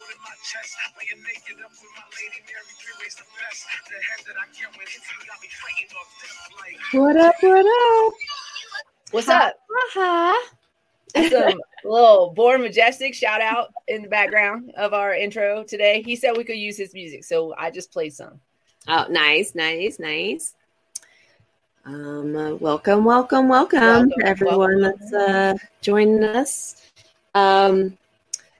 my chest. Laying naked up with my lady Mary, three ways the best. The head that I get when hits me got me fighting off death like. What up? What up? What's up? Uh-huh. Some little Born Majestic shout out in the background of our intro today. He said we could use his music, so I just played some. Oh, nice, nice, nice. Um, uh, welcome, welcome, welcome, Welcome, everyone welcome. that's uh joining us. Um,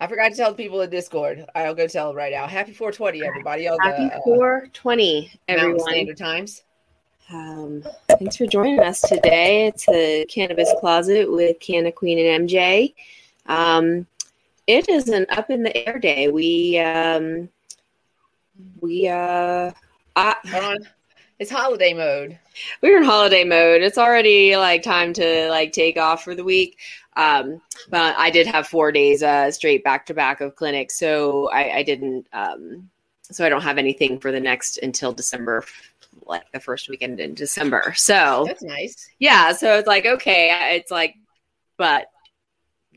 I forgot to tell the people in Discord. I'll go tell them right now. Happy 420, everybody. All happy the uh, 420, Mountain everyone. Standard Times. Um, thanks for joining us today. It's a cannabis closet with Canna Queen and MJ. Um, it is an up in the air day. We um, we uh, I, on. It's holiday mode. we're in holiday mode. It's already like time to like take off for the week. Um, but I did have four days uh, straight back to back of clinic, so I, I didn't. Um, so I don't have anything for the next until December, like the first weekend in December. So That's nice. yeah so it's like okay it's like but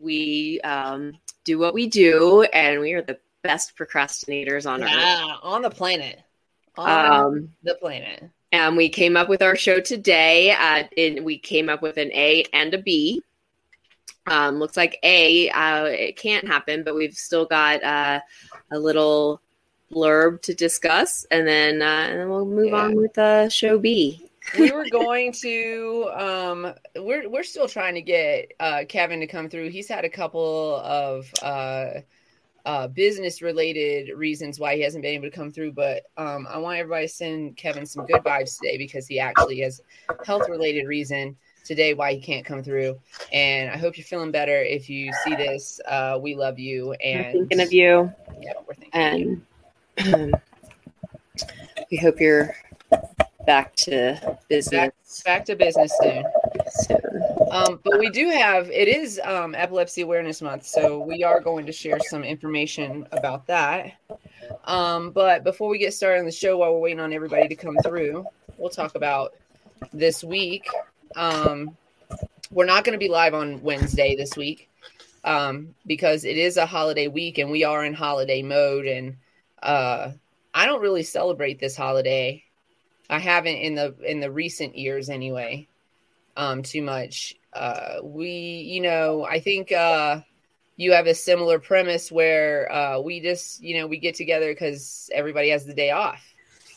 we um do what we do and we are the best procrastinators on earth Yeah, on the planet. On um the planet. and we came up with our show today uh in, we came up with an a and a b um looks like a uh it can't happen but we've still got uh a little blurb to discuss and then uh and then we'll move Yeah. on with uh show b we were going to um we're we're still trying to get uh Kevin to come through. He's had a couple of uh uh business related reasons why he hasn't been able to come through, but um I want everybody to send Kevin some good vibes today because he actually has health related reason today why he can't come through. And I hope you're feeling better if you see this. Uh we love you We're and thinking of you Yeah, we're thinking of you. and we hope you're back to business back to business soon. soon. Um, but we do have it is um, Epilepsy Awareness Month, so we are going to share some information about that. Um, but before we get started on the show, while we're waiting on everybody to come through, we'll talk about this week. Um, we're not going to be live on Wednesday this week um, because it is a holiday week and we are in holiday mode. And uh, I don't really celebrate this holiday. I haven't in the in the recent years anyway um too much uh we you know i think uh you have a similar premise where uh we just you know we get together because everybody has the day off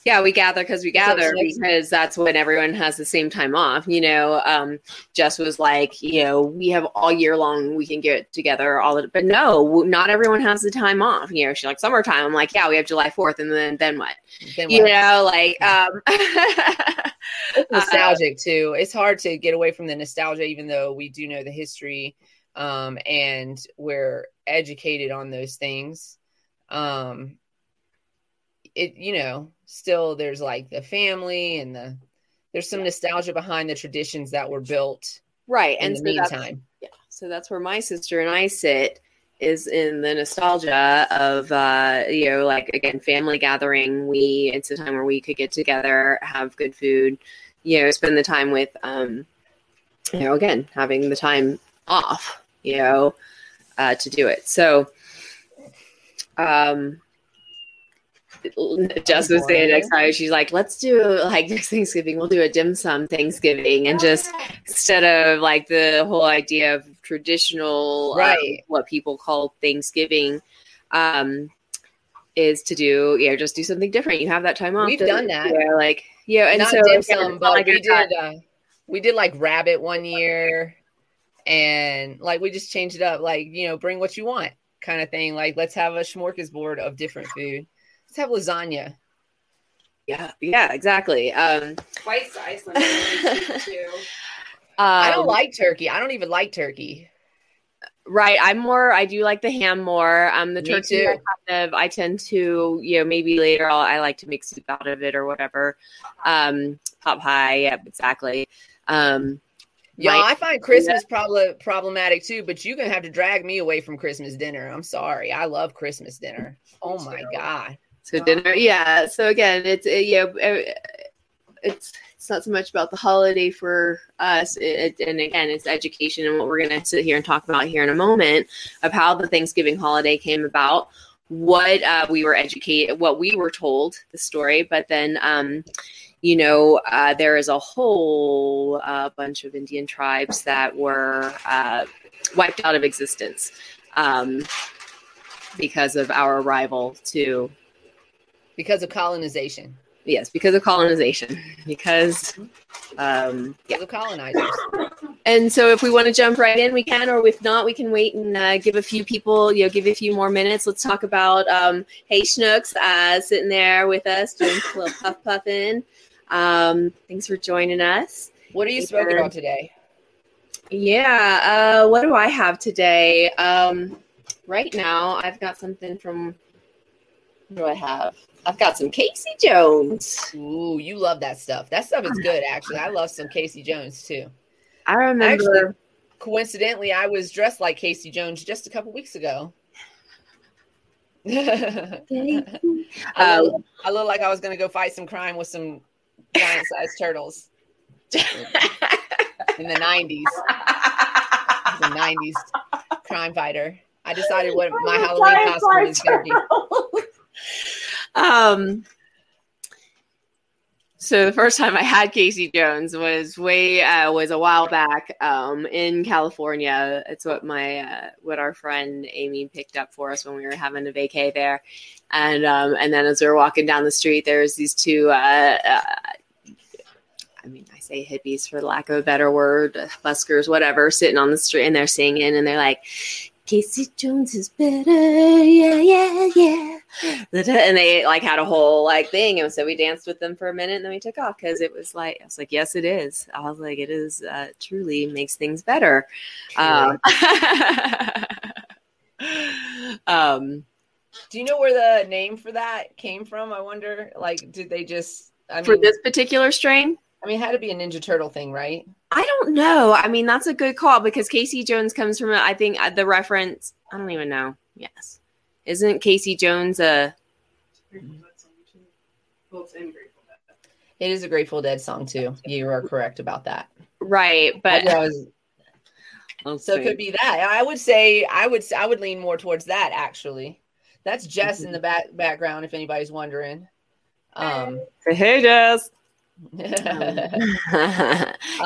Yeah, we gather because we gather like- because that's when everyone has the same time off. You know, um, Jess was like, you know, we have all year long we can get together all the but no, not everyone has the time off. You know, she's like summertime. I'm like, yeah, we have July 4th, and then then what? then You know, like um It's nostalgic too it's hard to get away from the nostalgia even though we do know the history um and we're educated on those things um it you know still there's like the family and the there's some nostalgia behind the traditions that were built right. in And the so meantime Yeah. So that's where my sister and I sit is in the nostalgia of uh you know like again family gathering we it's a time where we could get together have good food you know spend the time with um you know again having the time off you know uh to do it so um Jess was saying next time she's like, let's do like next Thanksgiving, we'll do a dim sum Thanksgiving and just instead of like the whole idea of traditional um, what people call Thanksgiving um is to do know just do something different. You have that time off. We've to- done that. Yeah, like yeah, and not so dim sum, but like we did uh, we did like rabbit one year, and like we just changed it up, like you know, bring what you want, kind of thing. Like let's have a smorgasbord of different food. Let's have lasagna. yeah, yeah, exactly. Um Twice the Iceland too. I don't um, like turkey. I don't even like turkey. Right. I'm more, I do like the ham more. Um, the Me turkey, I too. kind of, I tend to, you know, maybe later I'll, I like to make soup out of it or whatever. Um, pot pie. Yep, exactly. Um, Yeah, Like- I find Christmas probably problematic too, but you're gonna have to drag me away from Christmas dinner. I'm sorry. I love Christmas dinner. Oh my god. So dinner. Yeah. So again, it's, you know, uh, it's, it's not so much about the holiday for us. It, and again, it's education and what we're going to sit here and talk about here in a moment of how the Thanksgiving holiday came about what uh, we were educated, what we were told the story, but then, um, you know, uh, there is a whole uh, bunch of Indian tribes that were uh, wiped out of existence um, because of our arrival to because of colonization. yes, because of colonization, because um, yeah. Because of colonizers. And so, if we want to jump right in, we can, or if not, we can wait and uh, give a few people, you know, give a few more minutes. Let's talk about um, Hey Schnooks uh, sitting there with us doing a little puff puffing. Um, thanks for joining us. What are you smoking on today? Yeah, uh, what do I have today? Um, right now, I've got something from. What do I have? I've got some Casey Jones. Ooh, you love that stuff. That stuff is good, actually. I love some Casey Jones too. I remember. Actually, coincidentally, I was dressed like Casey Jones just a couple weeks ago. I, Uh, look, I look like I was going to go fight some crime with some giant sized turtles in the 90s. I was a 90s crime fighter. I decided what my Halloween costume is going to be. Um so the first time I had Casey Jones was way uh, was a while back um, in California. It's what my uh, what our friend Amy picked up for us when we were having a vacay there, and um, and then as we were walking down the street, there's these two. Uh, uh, I mean, I say hippies for lack of a better word, buskers, whatever, sitting on the street and they're singing and they're like, Casey Jones is better, yeah, yeah, yeah. And they like had a whole like thing, and so we danced with them for a minute, and then we took off because it was like I was like, yes, it is. I was like, it is uh, truly makes things better. Um, um, Do you know where the name for that came from? I wonder. Like, did they just? I for this particular strain, I mean, it had to be a Ninja Turtle thing, right? I don't know. I mean, that's a good call because Casey Jones comes from, I think, uh, the reference. I don't even know. Yes. Isn't Casey Jones a. It is a Grateful Dead song too. You are correct about that. Right. But. I was- so it could be that. I would say I would I would lean more towards that actually. That's Jess in the back background if anybody's wondering. Um, Hey, Jess.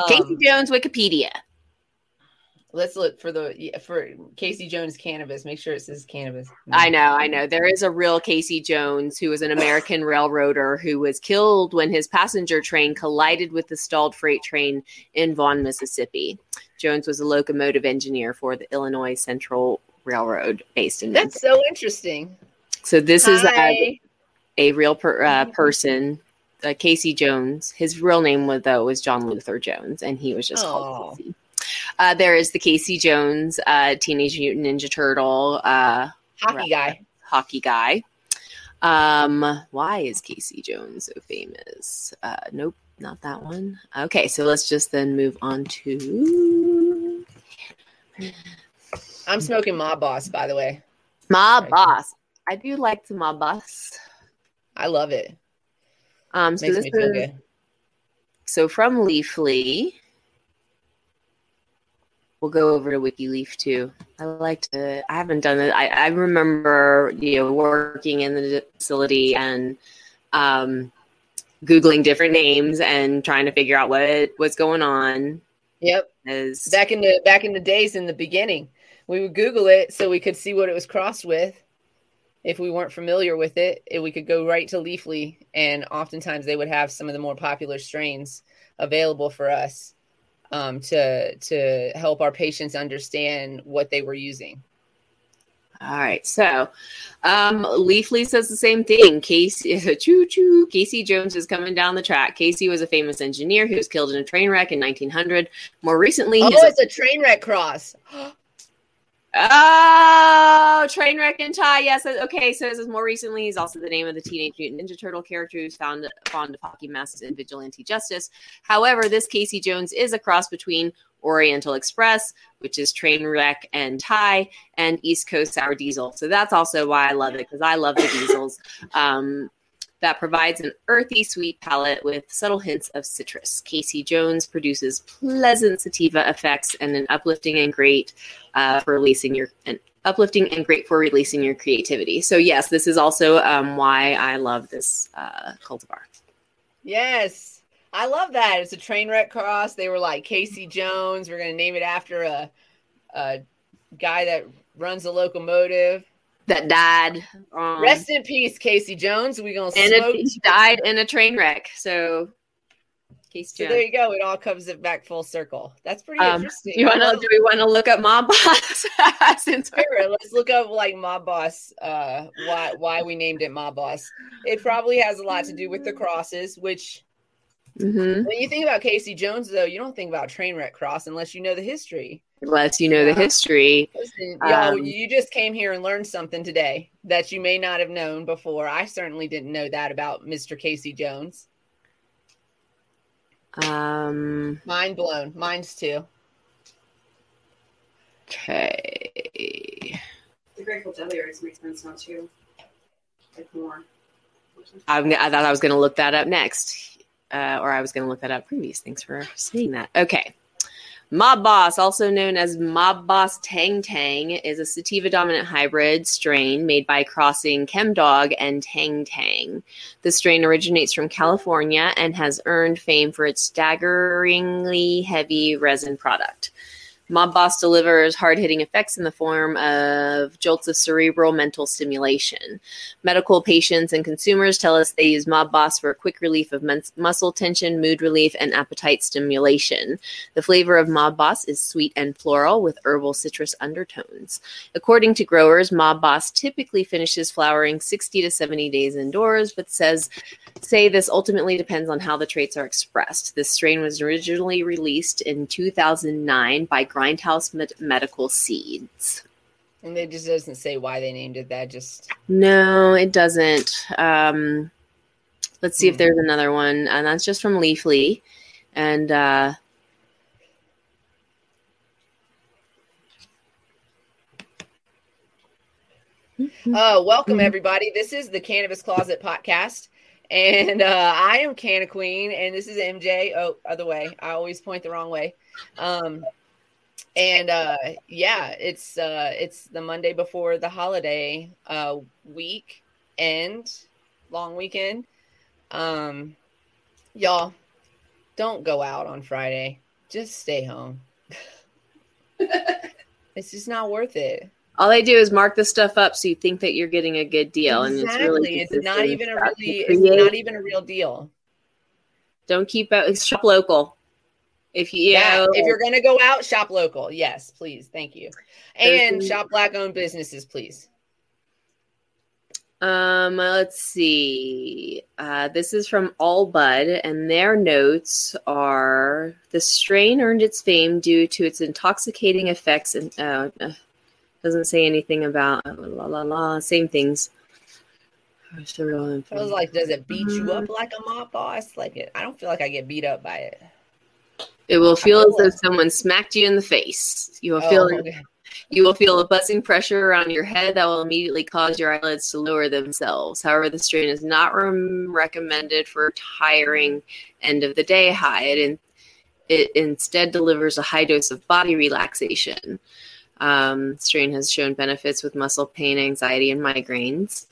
Casey um, Jones Wikipedia. let's look for the yeah, for Casey Jones cannabis. Make sure it says cannabis. I know, I know. There is a real Casey Jones who was an American railroader who was killed when his passenger train collided with the stalled freight train in Vaughan, Mississippi. Jones was a locomotive engineer for the Illinois Central Railroad based in That's so interesting. So this is uh, Hi. a real per, uh, person, uh, Casey Jones. His real name was though was John Luther Jones, and he was just Aw. called Casey. Uh, there is the Casey Jones, uh, Teenage Mutant Ninja Turtle uh, hockey guy. hockey guy. Um, why is Casey Jones so famous? Uh, nope, not that one. Okay, so let's just then move on to I'm smoking Mob Boss, by the way. my boss. I do like the my boss. I love it. Um, so Makes this is good. so from Leafly. We'll go over to WikiLeaf too. I like to. I haven't done it. I, I remember you know working in the facility and um, googling different names and trying to figure out what what's going on. Yep. Back in the back in the days in the beginning, we would Google it so we could see what it was crossed with. If we weren't familiar with it, it we could go right to Leafly, and oftentimes they would have some of the more popular strains available for us um, to to help our patients understand what they were using. All right. So, um, Leafly says the same thing. Casey, choo choo. Casey Jones is coming down the track. Casey was a famous engineer who was killed in a train wreck in 1900. More recently, Oh, it's a train wreck cross. Oh, train wreck and Thai. Yes. Okay. So this is more recently. He's also the name of the Teenage Mutant Ninja Turtle character who's found fond of hockey masks and vigilante justice. However, this Casey Jones is a cross between Oriental Express, which is train wreck and Thai, and East Coast Sour Diesel. So that's also why I love it because I love the diesels. Um, that provides an earthy, sweet palate with subtle hints of citrus. Casey Jones produces pleasant sativa effects and an uplifting and great uh, for releasing your and uplifting and great for releasing your creativity. So yes, this is also um, why I love this uh, cultivar. Yes. I love that. It's a train wreck cross. They were like Casey Jones. We're going to name it after a, a guy that runs a locomotive. That died. Um, Rest in peace, Casey Jones. We're going to and smoke. it, died in a train wreck. So, case So there you go. It all comes back full circle. That's pretty Um, interesting. You wanna Do we want to look up Mob Boss? Since Sure, let's look up like Mob Boss. Uh, why why we named it Mob Boss? It probably has a lot to do with the crosses. Which, Mhm. when you think about Casey Jones, though, you don't think about train wreck Cross unless you know the history. Unless you know the history. Listen, y'all, Um, you just came here and learned something today that you may not have known before. I certainly didn't know that about Mr. Casey Jones. Um. Mind blown. Mine's too. Okay. The Grateful Dead lyrics make sense now too. Like more. I'm, I thought I was going to look that up next, uh, or I was going to look that up previous. Thanks for saying that. Okay. Mob Boss, also known as Mob Boss Tang Tang, is a sativa dominant hybrid strain made by crossing Chemdawg and Tang Tang. The strain originates from California and has earned fame for its staggeringly heavy resin product. Mob Boss delivers hard hitting effects in the form of jolts of cerebral mental stimulation. Medical patients and consumers tell us they use Mob Boss for a quick relief of mus- muscle tension, mood relief, and appetite stimulation. The flavor of Mob Boss is sweet and floral with herbal citrus undertones. According to growers, Mob Boss typically finishes flowering 60 to 70 days indoors, but says say this ultimately depends on how the traits are expressed. This strain was originally released in 2009 by Grindhouse Med- Medical Seeds. And it just doesn't say why they named it that. Just No, it doesn't. Um, let's see if Hmm. there's another one, and that's just from Leafly. And uh, Uh, welcome everybody. This is the Cannabis Closet podcast, and uh, I am Canna Queen, and this is MJ. Oh, other way. I always point the wrong way. Um, and uh, yeah, it's uh, it's the Monday before the holiday uh, week end, long weekend. Um, y'all, don't go out on Friday. Just stay home. it's just not worth it. all they do is mark the stuff up so you think that you're getting a good deal, and it's really it's not even a really it's not even a real deal. Don't keep out. Shop local. If you, Yeah, know, if you're gonna go out, shop local. Yes, please. Thank you. And shop black owned businesses, please. Um, let's see. Uh, this is from AllBud, and their notes are the strain earned its fame due to its intoxicating effects and uh, uh, doesn't say anything about uh, la la la. Same things. I was like, does it beat you up like a mob boss? Like it, I don't feel like I get beat up by it. It will feel as though Oh. someone smacked you in the face. You will Oh, feel okay. You will feel a buzzing pressure around your head that will immediately cause your eyelids to lower themselves. However, the strain is not rem- recommended for tiring end of the day high. It, in- it instead delivers a high dose of body relaxation. Um, strain has shown benefits with muscle pain, anxiety, and migraines.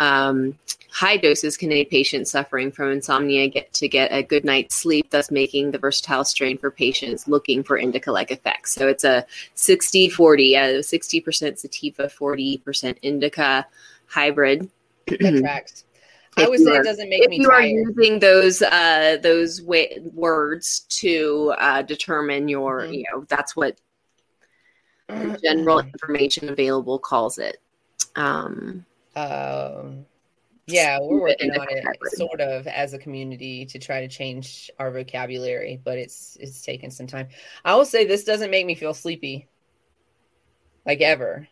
Um, high doses can aid patients suffering from insomnia get to get a good night's sleep, thus making the versatile strain for patients looking for indica-like effects. So it's a 60 40 uh, 60% sativa 40% indica hybrid that tracks. I If would say are- it doesn't make if me you are using those uh those wa- words to uh determine your Mhm. you know that's what general information available calls it um Um, yeah, we're working on it sort of as a community to try to change our vocabulary, but it's it's taken some time. I will say this doesn't make me feel sleepy, like ever.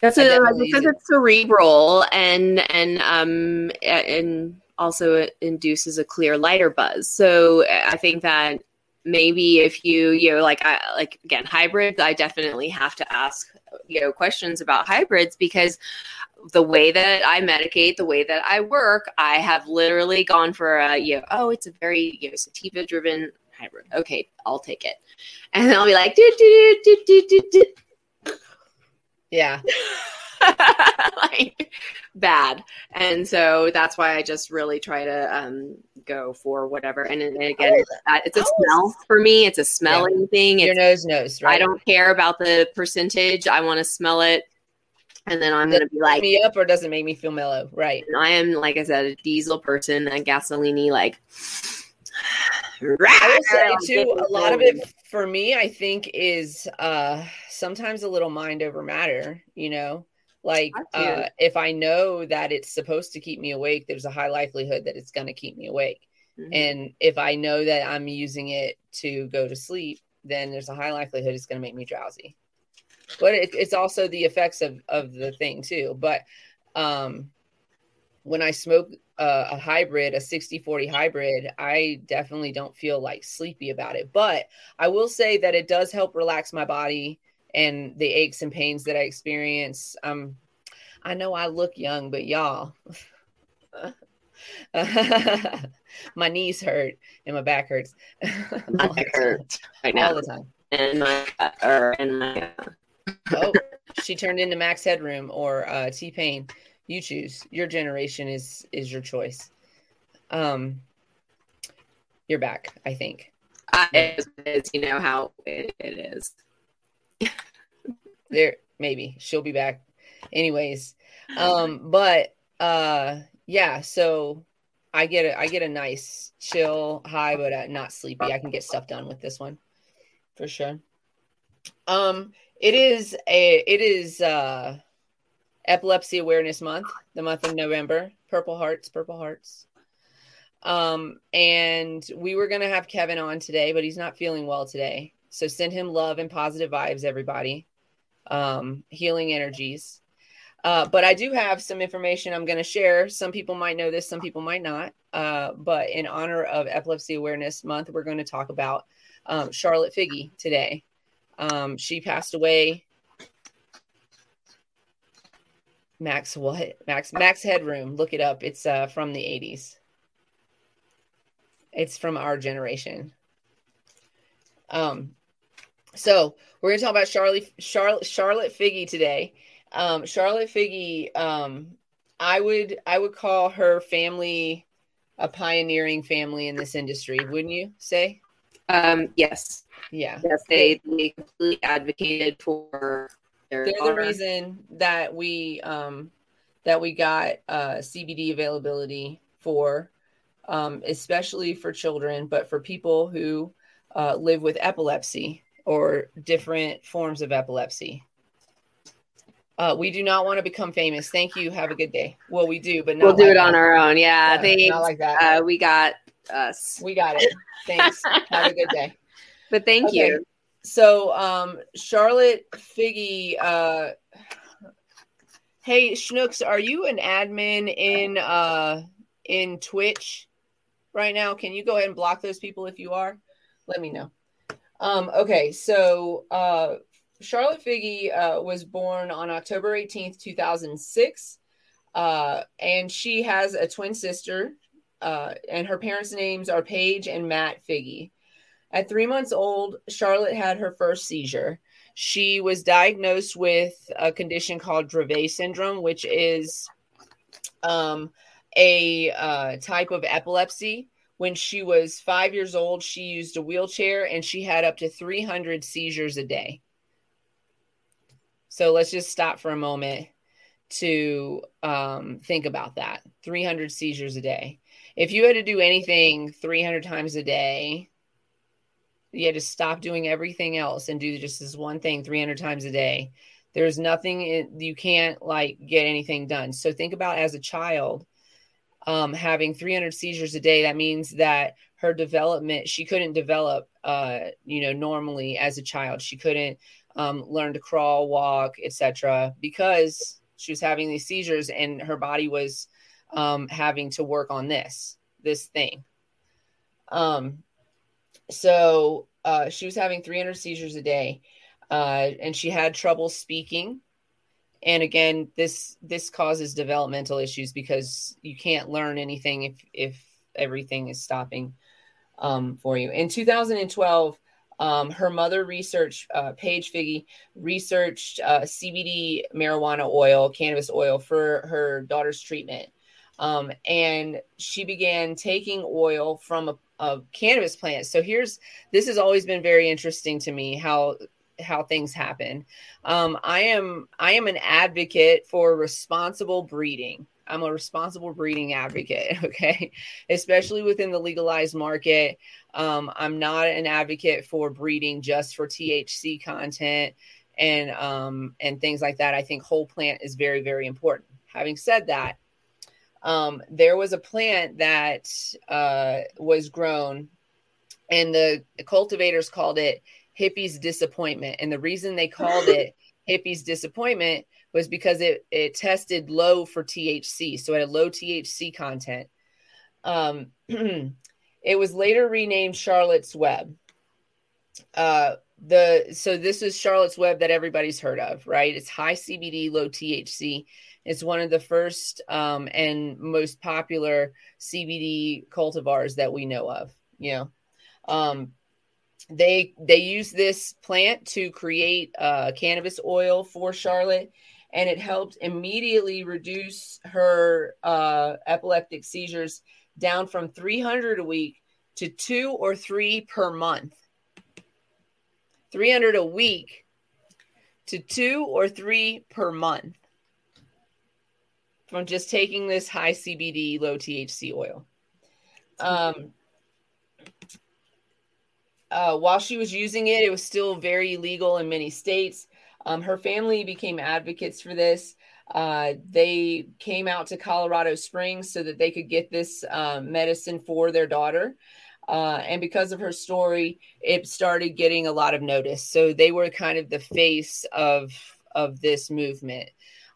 That's it because it's cerebral and and um and also it induces a clear lighter buzz. So I think that maybe if you you know like I like again hybrids, I definitely have to ask you know questions about hybrids because the way that I medicate, the way that I work, I have literally gone for a you know oh it's a very you know sativa driven hybrid. Okay, I'll take it, and I'll be like do do do do do do. Yeah. like bad. And so that's why I just really try to um, go for whatever. And, then again, uh, it's a smell for me. It's a smelling thing. Your It's, nose knows, right? I don't care about the percentage. I want to smell it. And then I'm going to be like, me up or does it make me feel mellow? Right. I am, like I said, a diesel person, a gasoline like. I will say too, a lot of it for me, I think, is uh sometimes a little mind over matter, you know. Like uh if I know that it's supposed to keep me awake, there's a high likelihood that it's gonna keep me awake. Mhm. And if I know that I'm using it to go to sleep, then there's a high likelihood it's gonna make me drowsy. But it, it's also the effects of of the thing too. But um when I smoke uh, a hybrid, a 60 40 hybrid, I definitely don't feel like sleepy about it. But I will say that it does help relax my body and the aches and pains that I experience. Um, I know I look young, but y'all, my knees hurt and my back hurts. My back hurts right now. all the time. and my or and my uh, Oh, she turned into Max Headroom or uh, T Pain. You choose. Your generation is is your choice. Um, you're back. I think. I, it's, it's you know how it, it is. there maybe she'll be back anyways um but uh yeah so i get a i get a nice chill high but uh, not sleepy i can get stuff done with this one for sure um it is a it is uh epilepsy awareness month the month of november purple hearts purple hearts um and we were gonna have kevin on today but he's not feeling well today so send him love and positive vibes everybody um, healing energies. Uh, but I do have some information I'm going to share. Some people might know this, some people might not. Uh, but in honor of Epilepsy Awareness Month, we're going to talk about um, Charlotte Figi today. Um, she passed away. Max what? Max Max Headroom. Look it up. It's uh, from the 80s. It's from our generation. Um, so we're to talk about Charlie Charlotte Charlotte Figi today. Um, Charlotte Figi, um, I would I would call her family a pioneering family in this industry, wouldn't you say? Um, yes, Yeah, yes, they, they completely advocated for their they're the reason that we um, that we got uh, CBD availability for, um, especially for children, but for people who uh, live with epilepsy or different forms of epilepsy. Uh, we do not want to become famous. Thank you. Have a good day. Well, we do, but not We'll do like it on that. our own. Yeah, Yeah, they. not like that. Uh, we got us, we got it. Thanks. Have a good day. but thank Okay. you. So, um, Charlotte Figi, uh, hey Schnooks, are you an admin in uh in Twitch right now? Can you go ahead and block those people if you are? Let me know. Um, okay, so uh, Charlotte Figi uh, was born on October 18th, 2006, uh, and she has a twin sister, uh, and her parents' names are Paige and Matt Figi. At three months old, Charlotte had her first seizure. She was diagnosed with a condition called Dravet syndrome, which is um, a uh, type of epilepsy. When she was five years old, she used a wheelchair and she had up to 300 seizures a day. So let's just stop for a moment to um, think about that 300 seizures a day. If you had to do anything 300 times a day, you had to stop doing everything else and do just this one thing 300 times a day. There's nothing you can't like get anything done. So think about as a child um, having 300 seizures a day. That means that her development, she couldn't develop, uh, you know, normally as a child. She couldn't um, learn to crawl, walk, etc., because she was having these seizures and her body was um, having to work on this this thing. Um, so uh, she was having 300 seizures a day, uh, and she had trouble speaking. And again, this this causes developmental issues because you can't learn anything if if everything is stopping um, for you. In 2012, Um, her mother researched, uh, Paige Figi researched uh, CBD marijuana oil, cannabis oil for her daughter's treatment. Um, and she began taking oil from a, a cannabis plant. So here's this has always been very interesting to me how how things happen. Um, I am I am an advocate for responsible breeding. I'm a responsible breeding advocate, okay, especially within the legalized market. Um, I'm not an advocate for breeding just for THC content and um, and things like that. I think whole plant is very very important. Having said that, um, there was a plant that uh, was grown, and the cultivators called it hippie's disappointment. And the reason they called it hippie's disappointment was because it, it tested low for THC. So it had low THC content. Um, it was later renamed Charlotte's Web. Uh, the so this is Charlotte's Web that everybody's heard of, right? It's high CBD, low THC. It's one of the first um, and most popular CBD cultivars that we know of. You know, um, they they use this plant to create uh, cannabis oil for Charlotte, and it helped immediately reduce her uh, epileptic seizures down from 300 a week to two or three per month. 300 a week to two or three per month from just taking this high CBD, low THC oil. Um, uh, while she was using it, it was still very legal in many states. Um, her family became advocates for this. Uh, they came out to Colorado Springs so that they could get this um, medicine for their daughter. Uh, and because of her story, it started getting a lot of notice. So they were kind of the face of of this movement.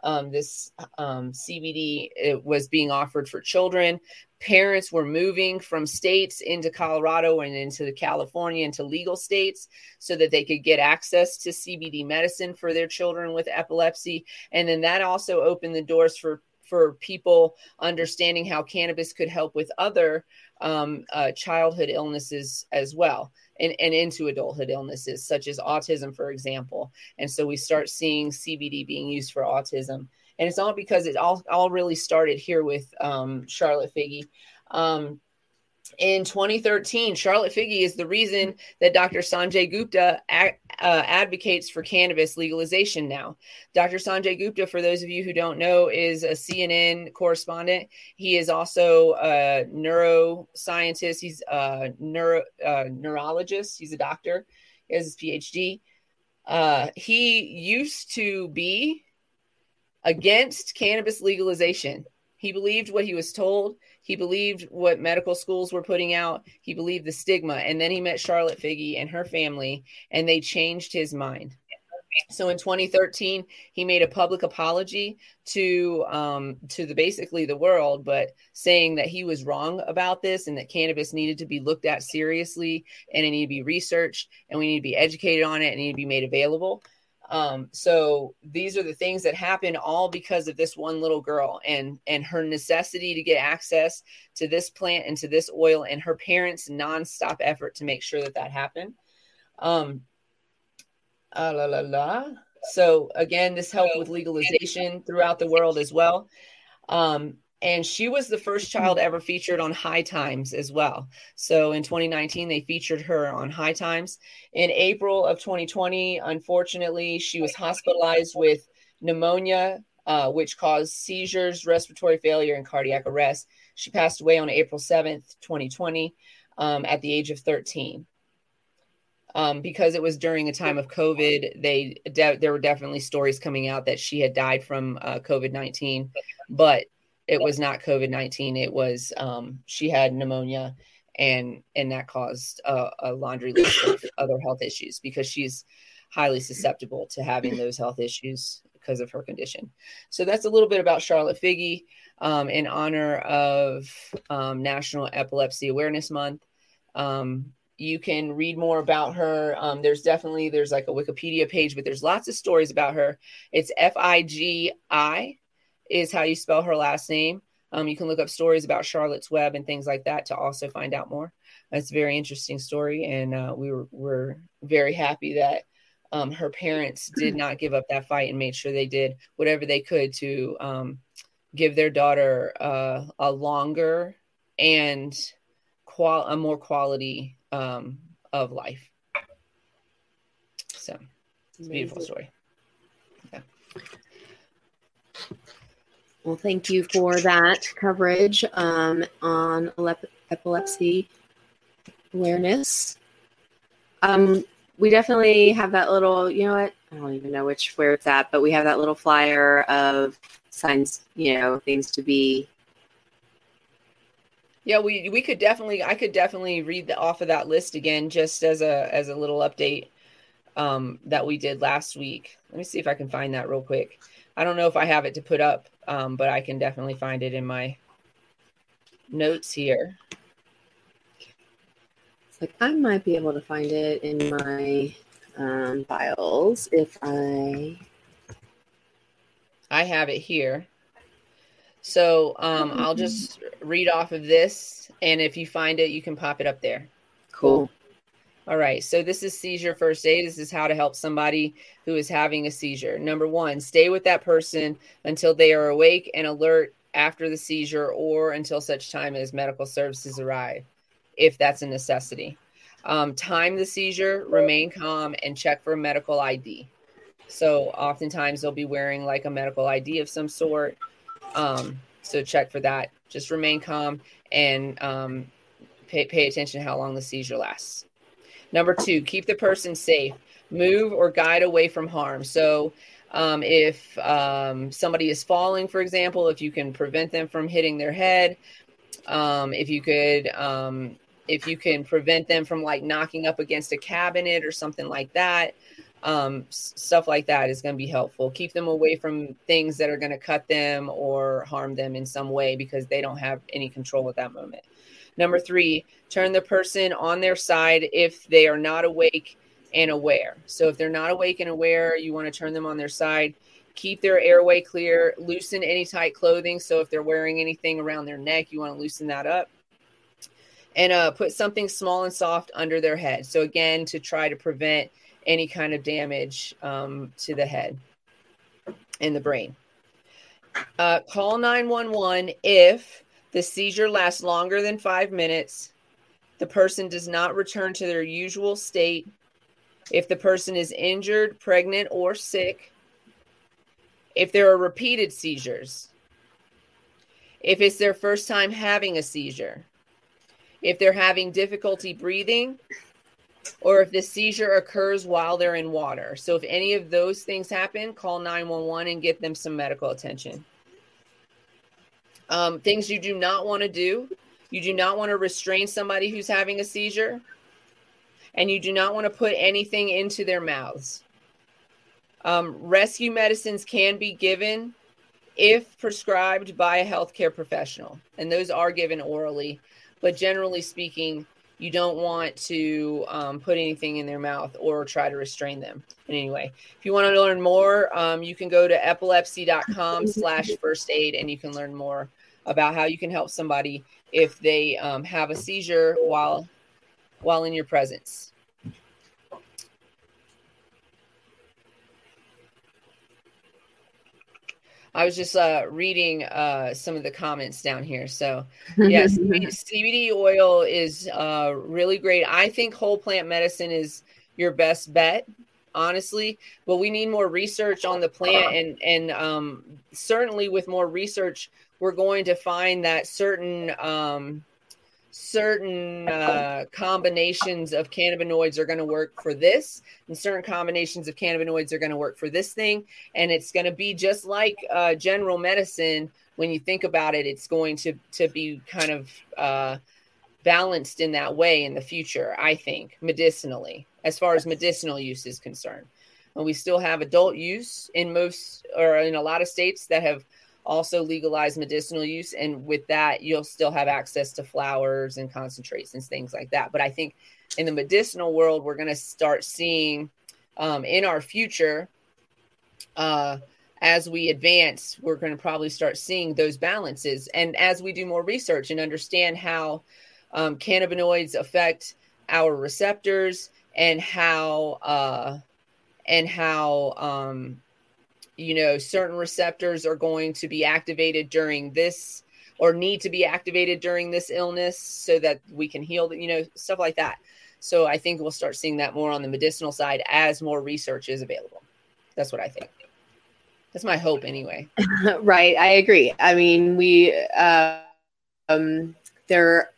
Um, this um, CBD was being offered for children parents were moving from states into Colorado and into California into legal states so that they could get access to CBD medicine for their children with epilepsy. And then that also opened the doors for for people understanding how cannabis could help with other um, uh, childhood illnesses as well and, and into adulthood illnesses such as autism for example and so we start seeing cbd being used for autism and it's all because it all all really started here with um, Charlotte Figi. Um, in 2013, Charlotte Figi is the reason that Dr. Sanjay Gupta uh, advocates for cannabis legalization now. Dr. Sanjay Gupta, for those of you who don't know, is a CNN correspondent. He is also a neuroscientist. He's a neuro, uh, neurologist. He's a doctor. He has his PhD. Uh, he used to be against cannabis legalization. He believed what he was told. He believed what medical schools were putting out. He believed the stigma. And then he met Charlotte Figi and her family, and they changed his mind. So in 2013, he made a public apology to um, to the basically the world, but saying that he was wrong about this and that cannabis needed to be looked at seriously and it needed to be researched and we need to be educated on it and need to be made available. Um, so these are the things that happen all because of this one little girl and and her necessity to get access to this plant and to this oil and her parents' nonstop effort to make sure that that happened. Um, uh, la la la. So again, this helped with legalization throughout the world as well. Um, and she was the first child ever featured on High Times as well. So in 2019, they featured her on High Times. In April of 2020, unfortunately, she was hospitalized with pneumonia, uh, which caused seizures, respiratory failure, and cardiac arrest. She passed away on April 7th, 2020, um, at the age of 13. Um, because it was during a time of COVID, they de- there were definitely stories coming out that she had died from uh, COVID 19, but it was not COVID nineteen. It was um, she had pneumonia, and and that caused a, a laundry list of other health issues because she's highly susceptible to having those health issues because of her condition. So that's a little bit about Charlotte Figi um, in honor of um, National Epilepsy Awareness Month. Um, you can read more about her. Um, there's definitely there's like a Wikipedia page, but there's lots of stories about her. It's F I G I is how you spell her last name. Um, you can look up stories about Charlotte's Web and things like that to also find out more. It's a very interesting story, and uh, we were were very happy that um, her parents did not give up that fight and made sure they did whatever they could to um, give their daughter uh, a longer and qual a more quality um, of life. So it's a beautiful story. Well, thank you for that coverage um, on epilepsy awareness. Um, we definitely have that little, you know what? I don't even know which where it's at, but we have that little flyer of signs, you know, things to be. Yeah, we we could definitely I could definitely read the, off of that list again just as a as a little update um, that we did last week. Let me see if I can find that real quick. I don't know if I have it to put up, um, but I can definitely find it in my notes here. It's like I might be able to find it in my um, files if I. I have it here. So um, I'll just read off of this, and if you find it, you can pop it up there. Cool. All right. So this is seizure first aid. This is how to help somebody who is having a seizure. Number one, stay with that person until they are awake and alert after the seizure or until such time as medical services arrive, if that's a necessity. Um, time the seizure, remain calm, and check for a medical ID. So oftentimes they'll be wearing like a medical ID of some sort. Um, so check for that. Just remain calm and um, pay, pay attention to how long the seizure lasts. Number two, keep the person safe. Move or guide away from harm. So, um, if um, somebody is falling, for example, if you can prevent them from hitting their head, um, if you could, um, if you can prevent them from like knocking up against a cabinet or something like that, um, stuff like that is going to be helpful. Keep them away from things that are going to cut them or harm them in some way because they don't have any control at that moment. Number three, turn the person on their side if they are not awake and aware. So if they're not awake and aware, you want to turn them on their side. Keep their airway clear, loosen any tight clothing. So if they're wearing anything around their neck, you want to loosen that up. And uh, put something small and soft under their head. So again, to try to prevent any kind of damage um, to the head and the brain. Uh, call 911 if the seizure lasts longer than five minutes, the person does not return to their usual state, if the person is injured, pregnant, or sick, if there are repeated seizures, if it's their first time having a seizure, if they're having difficulty breathing, or if the seizure occurs while they're in water. So, if any of those things happen, call 911 and get them some medical attention. Um, things you do not want to do. You do not want to restrain somebody who's having a seizure, and you do not want to put anything into their mouths. Um, rescue medicines can be given if prescribed by a healthcare professional, and those are given orally. But generally speaking, you don't want to um, put anything in their mouth or try to restrain them in any way. If you want to learn more, um, you can go to epilepsy.com slash first aid and you can learn more about how you can help somebody if they um, have a seizure while while in your presence. I was just uh, reading uh, some of the comments down here. So, yes, CBD oil is uh, really great. I think whole plant medicine is your best bet, honestly. But we need more research on the plant, and and um, certainly with more research, we're going to find that certain um, certain uh, combinations of cannabinoids are going to work for this, and certain combinations of cannabinoids are going to work for this thing. And it's going to be just like uh, general medicine. When you think about it, it's going to to be kind of uh, balanced in that way in the future. I think medicinally, as far as medicinal use is concerned, and we still have adult use in most or in a lot of states that have also legalize medicinal use. And with that, you'll still have access to flowers and concentrates and things like that. But I think in the medicinal world, we're going to start seeing um, in our future, uh, as we advance, we're going to probably start seeing those balances. And as we do more research and understand how um, cannabinoids affect our receptors and how uh, and how um, you know certain receptors are going to be activated during this or need to be activated during this illness so that we can heal the, you know stuff like that. So i think we'll start seeing that more on the medicinal side as more research is available. That's what i think. That's my hope anyway. Right. I agree. I mean we uh, um, there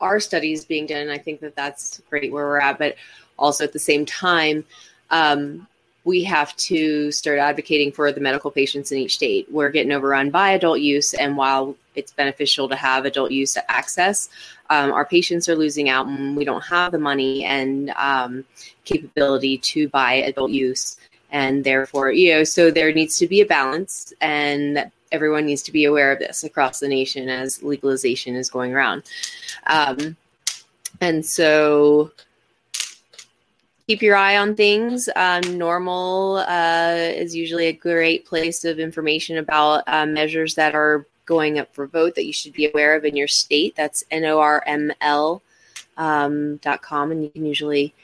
are studies being done and i think that that's great where we're at but also at the same time um, we have to start advocating for the medical patients in each state. We're getting overrun by adult use, and while it's beneficial to have adult use access, um, our patients are losing out, and we don't have the money and um, capability to buy adult use, and therefore, you know, so there needs to be a balance, and everyone needs to be aware of this across the nation as legalization is going around, um, and so keep your eye on things. Um, NORML uh, is usually a great place of information about uh, measures that are going up for vote that you should be aware of in your state. That's norml um, dot com, and you can usually,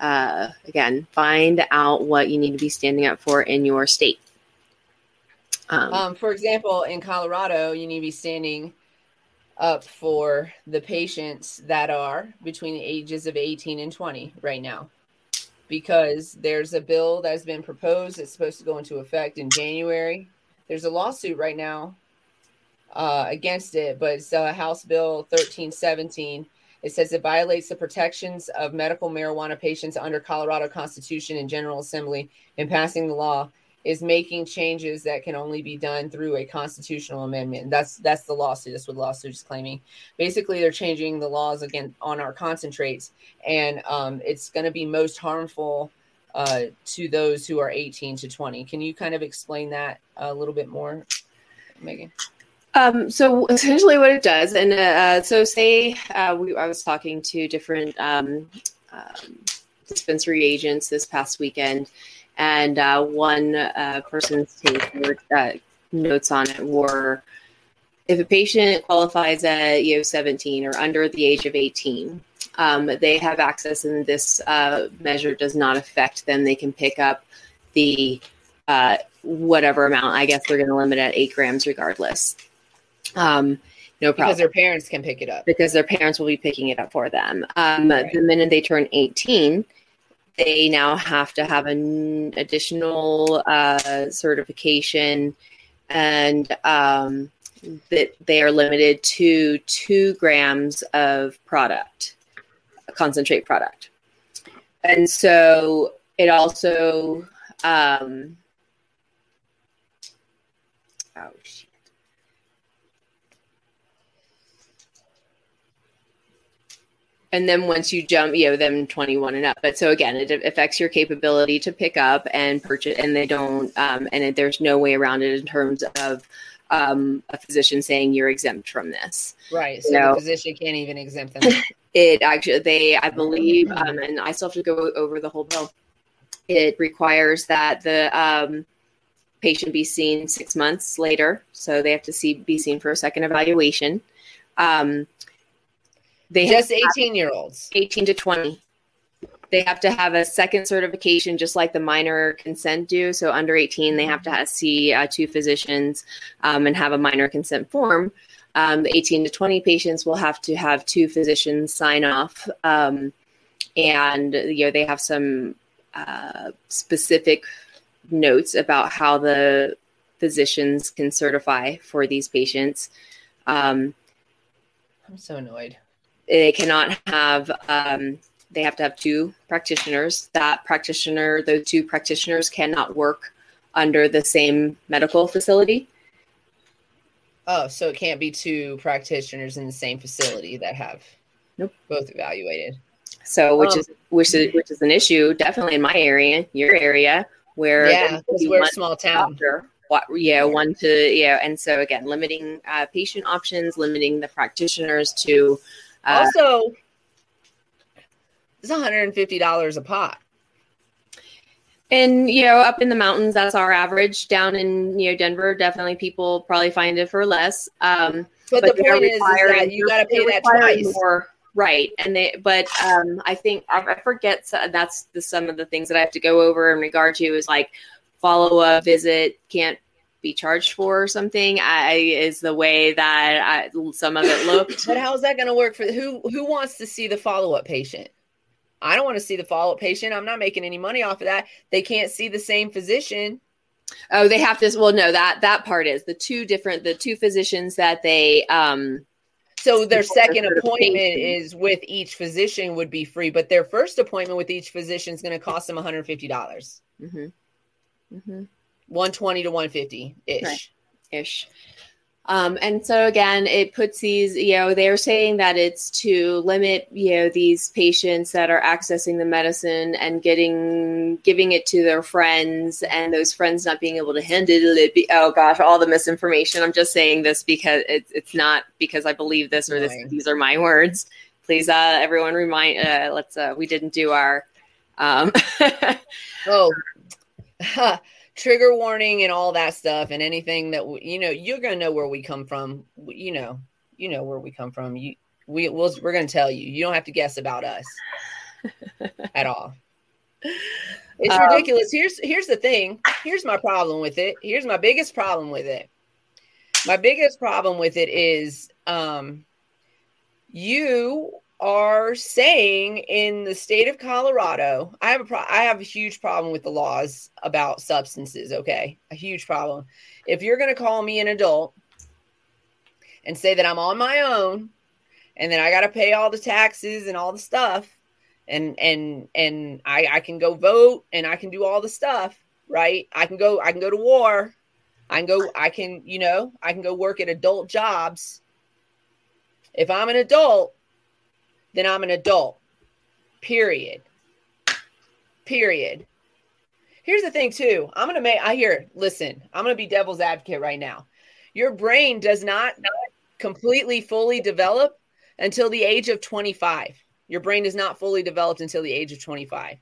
uh, again, find out what you need to be standing up for in your state. Um, um, for example, in Colorado, you need to be standing up for the patients that are between the ages of 18 and 20 right now because there's a bill that's been proposed. It's supposed to go into effect in January. There's a lawsuit right now uh, against it, but it's uh, House Bill 1317. It says it violates the protections of medical marijuana patients under Colorado Constitution and General Assembly in passing the law is making changes that can only be done through a constitutional amendment. That's that's the lawsuit. That's what lawsuit is claiming. Basically, they're changing the laws again on our concentrates, and um, it's going to be most harmful uh, to those who are 18 to 20. Can you kind of explain that a little bit more, Megan? Um, so essentially, what it does, and uh, so say uh, we, I was talking to different um, um, dispensary agents this past weekend and uh, one uh, person's take or uh, notes on it were if a patient qualifies at you know 17 or under the age of 18 um, they have access and this uh, measure does not affect them they can pick up the uh, whatever amount i guess they're going to limit at eight grams regardless um, no problem. Because their parents can pick it up. Because their parents will be picking it up for them. Um, right. The minute they turn 18, they now have to have an additional uh, certification and um, that they are limited to two grams of product, concentrate product. And so it also, um, oh, and then once you jump you know them 21 and up. But so again it affects your capability to pick up and purchase and they don't um, and it, there's no way around it in terms of um, a physician saying you're exempt from this. Right so you know, the physician can't even exempt them. It actually they i believe um, and i still have to go over the whole bill. It requires that the um, patient be seen six months later. So they have to see be seen for a second evaluation. Um, they just 18 year olds, 18 to 20. They have to have a second certification, just like the minor consent do. So under 18, they have to have, see uh, two physicians um, and have a minor consent form. Um, the 18 to 20 patients will have to have two physicians sign off, um, and you know they have some uh, specific notes about how the physicians can certify for these patients. Um, I'm so annoyed they cannot have um, they have to have two practitioners. That practitioner those two practitioners cannot work under the same medical facility. Oh so it can't be two practitioners in the same facility that have nope. both evaluated. So which um, is which is which is an issue definitely in my area your area where yeah we're a small town. doctor, what, yeah, one to yeah, and so again, limiting uh, patient options, limiting the practitioners to uh, also, it's $150 a pot. And you know, up in the mountains, that's our average. Down in you know Denver, definitely people probably find it for less. Um, But, the point is, is that you got to pay that twice. more, right? And they, but um, I think I, I forget. So that's the some of the things that I have to go over in regard to is like follow up visit can't be charged for or something. I is the way that I, some of it looked. But how's that going to work for who? Who wants to see the follow up patient? I don't want to see the follow up patient. I'm not making any money off of that. They can't see the same physician. Oh, they have to. Well, no that that part is the two different the two physicians that they um So their second appointment is with each physician would be free, but their first appointment with each physician is going to cost them $150, mhm, mhm. 120 to 150 ish. Right. ish. Um, and so again, it puts these, you know, they're saying that it's to limit, you know, these patients that are accessing the medicine and getting, giving it to their friends and those friends not being able to handle it. Be, oh gosh, all the misinformation. I'm just saying this because it's, it's not because I believe this or this, Right. these are my words. Please, uh, everyone remind, uh, let's, uh, we didn't do our, um, Oh, trigger warning and all that stuff, and anything that you know, you're gonna know where we come from. You know, you know where we come from. You, we, we'll, we're gonna tell you. You don't have to guess about us at all. It's Um, ridiculous. Here's here's the thing. Here's my problem with it. Here's my biggest problem with it. My biggest problem with it is um you are saying in the state of Colorado, I have a pro- I have a huge problem with the laws about substances, okay? A huge problem. If you're going to call me an adult and say that I'm on my own and then I got to pay all the taxes and all the stuff and and and I I can go vote and I can do all the stuff, right? I can go I can go to war. I can go I can, you know, I can go work at adult jobs. If I'm an adult, then I'm an adult. Period. Period. Here's the thing, too. I'm gonna make I hear, listen, I'm gonna be devil's advocate right now. Your brain does not completely fully develop until the age of 25. Your brain is not fully developed until the age of 25.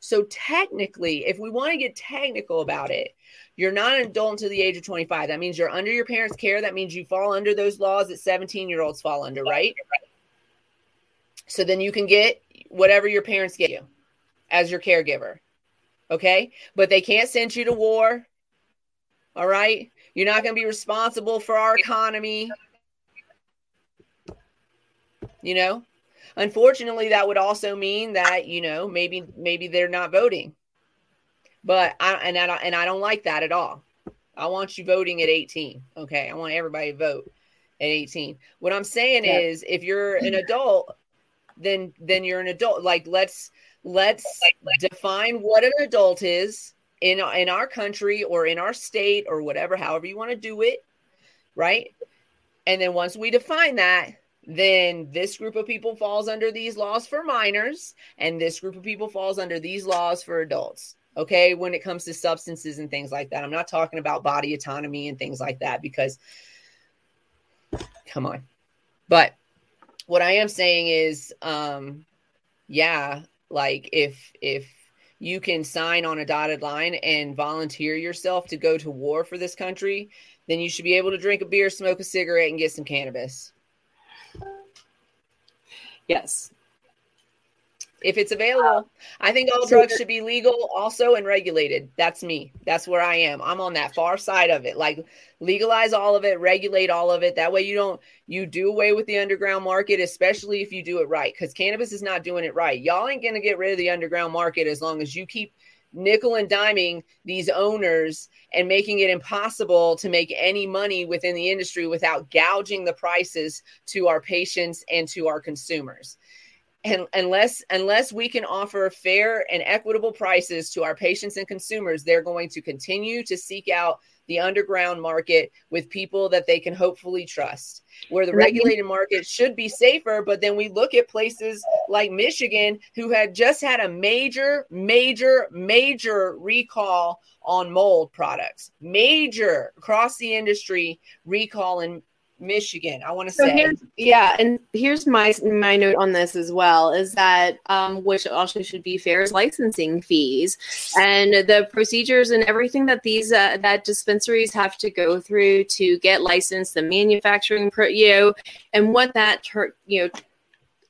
So technically, if we want to get technical about it, you're not an adult until the age of 25. That means you're under your parents' care. That means you fall under those laws that 17 year olds fall under, right? So then you can get whatever your parents get you as your caregiver. Okay. But they can't send you to war. All right. You're not going to be responsible for our economy. You know, unfortunately, that would also mean that, you know, maybe, maybe they're not voting. But I, and I, don't- and I don't like that at all. I want you voting at 18. Okay. I want everybody to vote at 18. What I'm saying Yeah. is if you're an adult, then then you're an adult. Like let's let's define what an adult is in in our country or in our state or whatever, however you want to do it, right? And then once we define that, then this group of people falls under these laws for minors, and this group of people falls under these laws for adults. Okay, when it comes to substances and things like that, I'm not talking about body autonomy and things like that because, come on. But what I am saying is, um, yeah, like if if you can sign on a dotted line and volunteer yourself to go to war for this country, then you should be able to drink a beer, smoke a cigarette, and get some cannabis yes. If it's available. I think all drugs should be legal also and regulated. That's me. That's where I am. I'm on that far side of it. Like legalize all of it, regulate all of it. That way you don't you do away with the underground market, especially if you do it right. Because cannabis is not doing it right. Y'all ain't gonna get rid of the underground market as long as you keep nickel and diming these owners and making it impossible to make any money within the industry without gouging the prices to our patients and to our consumers and unless unless we can offer fair and equitable prices to our patients and consumers they're going to continue to seek out the underground market with people that they can hopefully trust where the And that means- regulated market should be safer but then we look at places like michigan who had just had a major major major recall on mold products major across the industry recall in Michigan. I want to So say yeah, and here's my my note on this as well is that um, which also should be fair is licensing fees and the procedures and everything that these uh, that dispensaries have to go through to get licensed, the manufacturing, pro, you know, and what that ter- you know.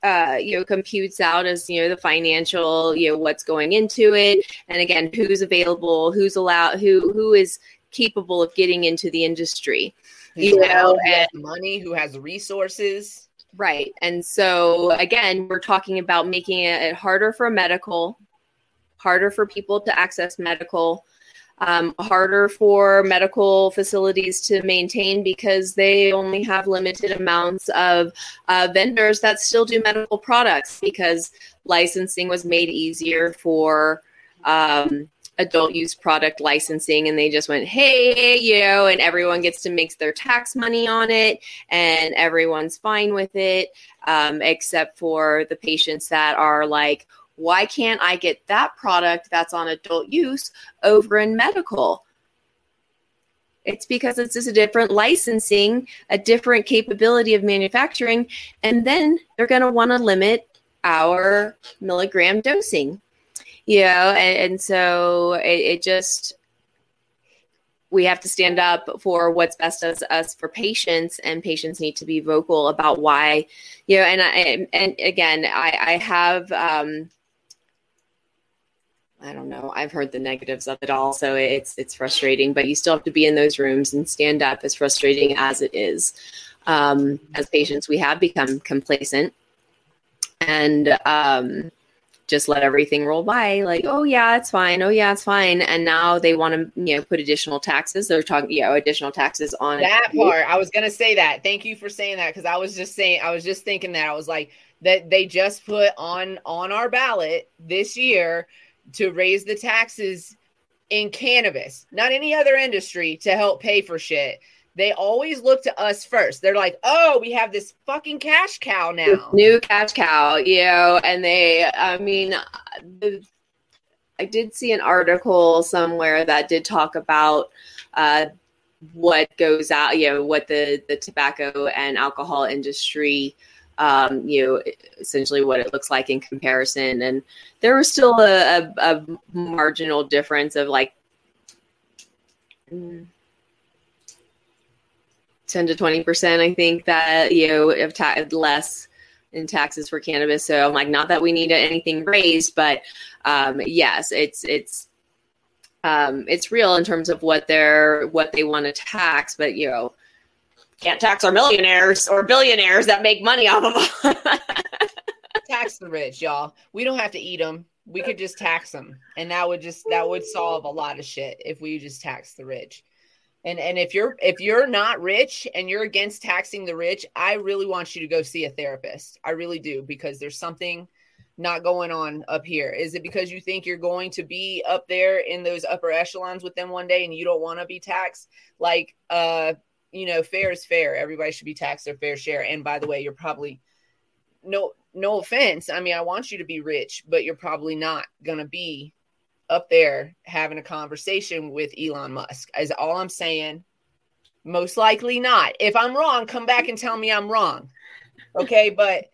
Uh, you know, computes out as you know the financial, you know, what's going into it, and again, who's available, who's allowed, who who is capable of getting into the industry. You know, has money, who has resources. Right. And so, again, we're talking about making it harder for medical, harder for people to access medical, um, harder for medical facilities to maintain because they only have limited amounts of uh, vendors that still do medical products because licensing was made easier for. Um, adult use product licensing and they just went hey you know and everyone gets to make their tax money on it and everyone's fine with it um, except for the patients that are like why can't i get that product that's on adult use over in medical? It's because it's just a different licensing a different capability of manufacturing and then they're going to want to limit our milligram dosing you know and, and so it, it, just we have to stand up for what's best as us for patients and patients need to be vocal about why you know and I, and again i i have um I don't know. I've heard the negatives of it all, so it's it's frustrating. But you still have to be in those rooms and stand up, as frustrating as it is. Um, as patients, we have become complacent, and um, just let everything roll by like oh yeah it's fine. Oh yeah it's fine. And now they want to you know put additional taxes. They're talking you know additional taxes on that part i was gonna say that. Thank you for saying that because i was just saying i was just thinking that. I was like that they just put on on our ballot this year to raise the taxes in cannabis not any other industry to help pay for shit they always look to us first. They're like, "Oh, we have this fucking cash cow now." New cash cow, you know, and they I mean, I did see an article somewhere that did talk about uh, what goes out, you know, what the the tobacco and alcohol industry um, you know, essentially what it looks like in comparison. And there was still a, a, a marginal difference of like, mm, 10 to 20 percent i think that you know of ta- less in taxes for cannabis. So i'm like not that we need anything raised but um, yes it's it's um, it's real in terms of what they're what they want to tax but you know can't tax our millionaires or billionaires that make money off of tax the rich y'all. We don't have to eat them we could just tax them and that would just that would solve a lot of shit if we just tax the rich and and if you're if you're not rich and you're against taxing the rich, I really want you to go see a therapist. I really do because there's something not going on up here. Is it because you think you're going to be up there in those upper echelons with them one day and you don't want to be taxed? Like uh, you know, fair is fair. Everybody should be taxed their fair share. And by the way, you're probably no no offense. I mean, I want you to be rich, but you're probably not going to be up there having a conversation with Elon Musk. Is all I'm saying. Most likely not. If I'm wrong, come back and tell me I'm wrong. Okay, but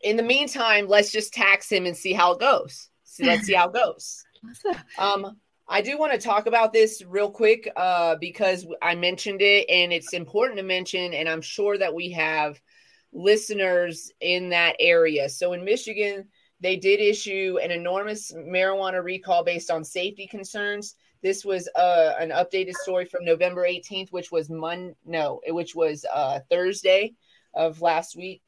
in the meantime, let's just tax him and see how it goes. So let's see how it goes. Um, I do want to talk about this real quick uh, because I mentioned it and it's important to mention, and I'm sure that we have listeners in that area. So in Michigan, they did issue an enormous marijuana recall based on safety concerns. This was uh, an updated story from November 18th, which was Mon no, which was uh, Thursday of last week.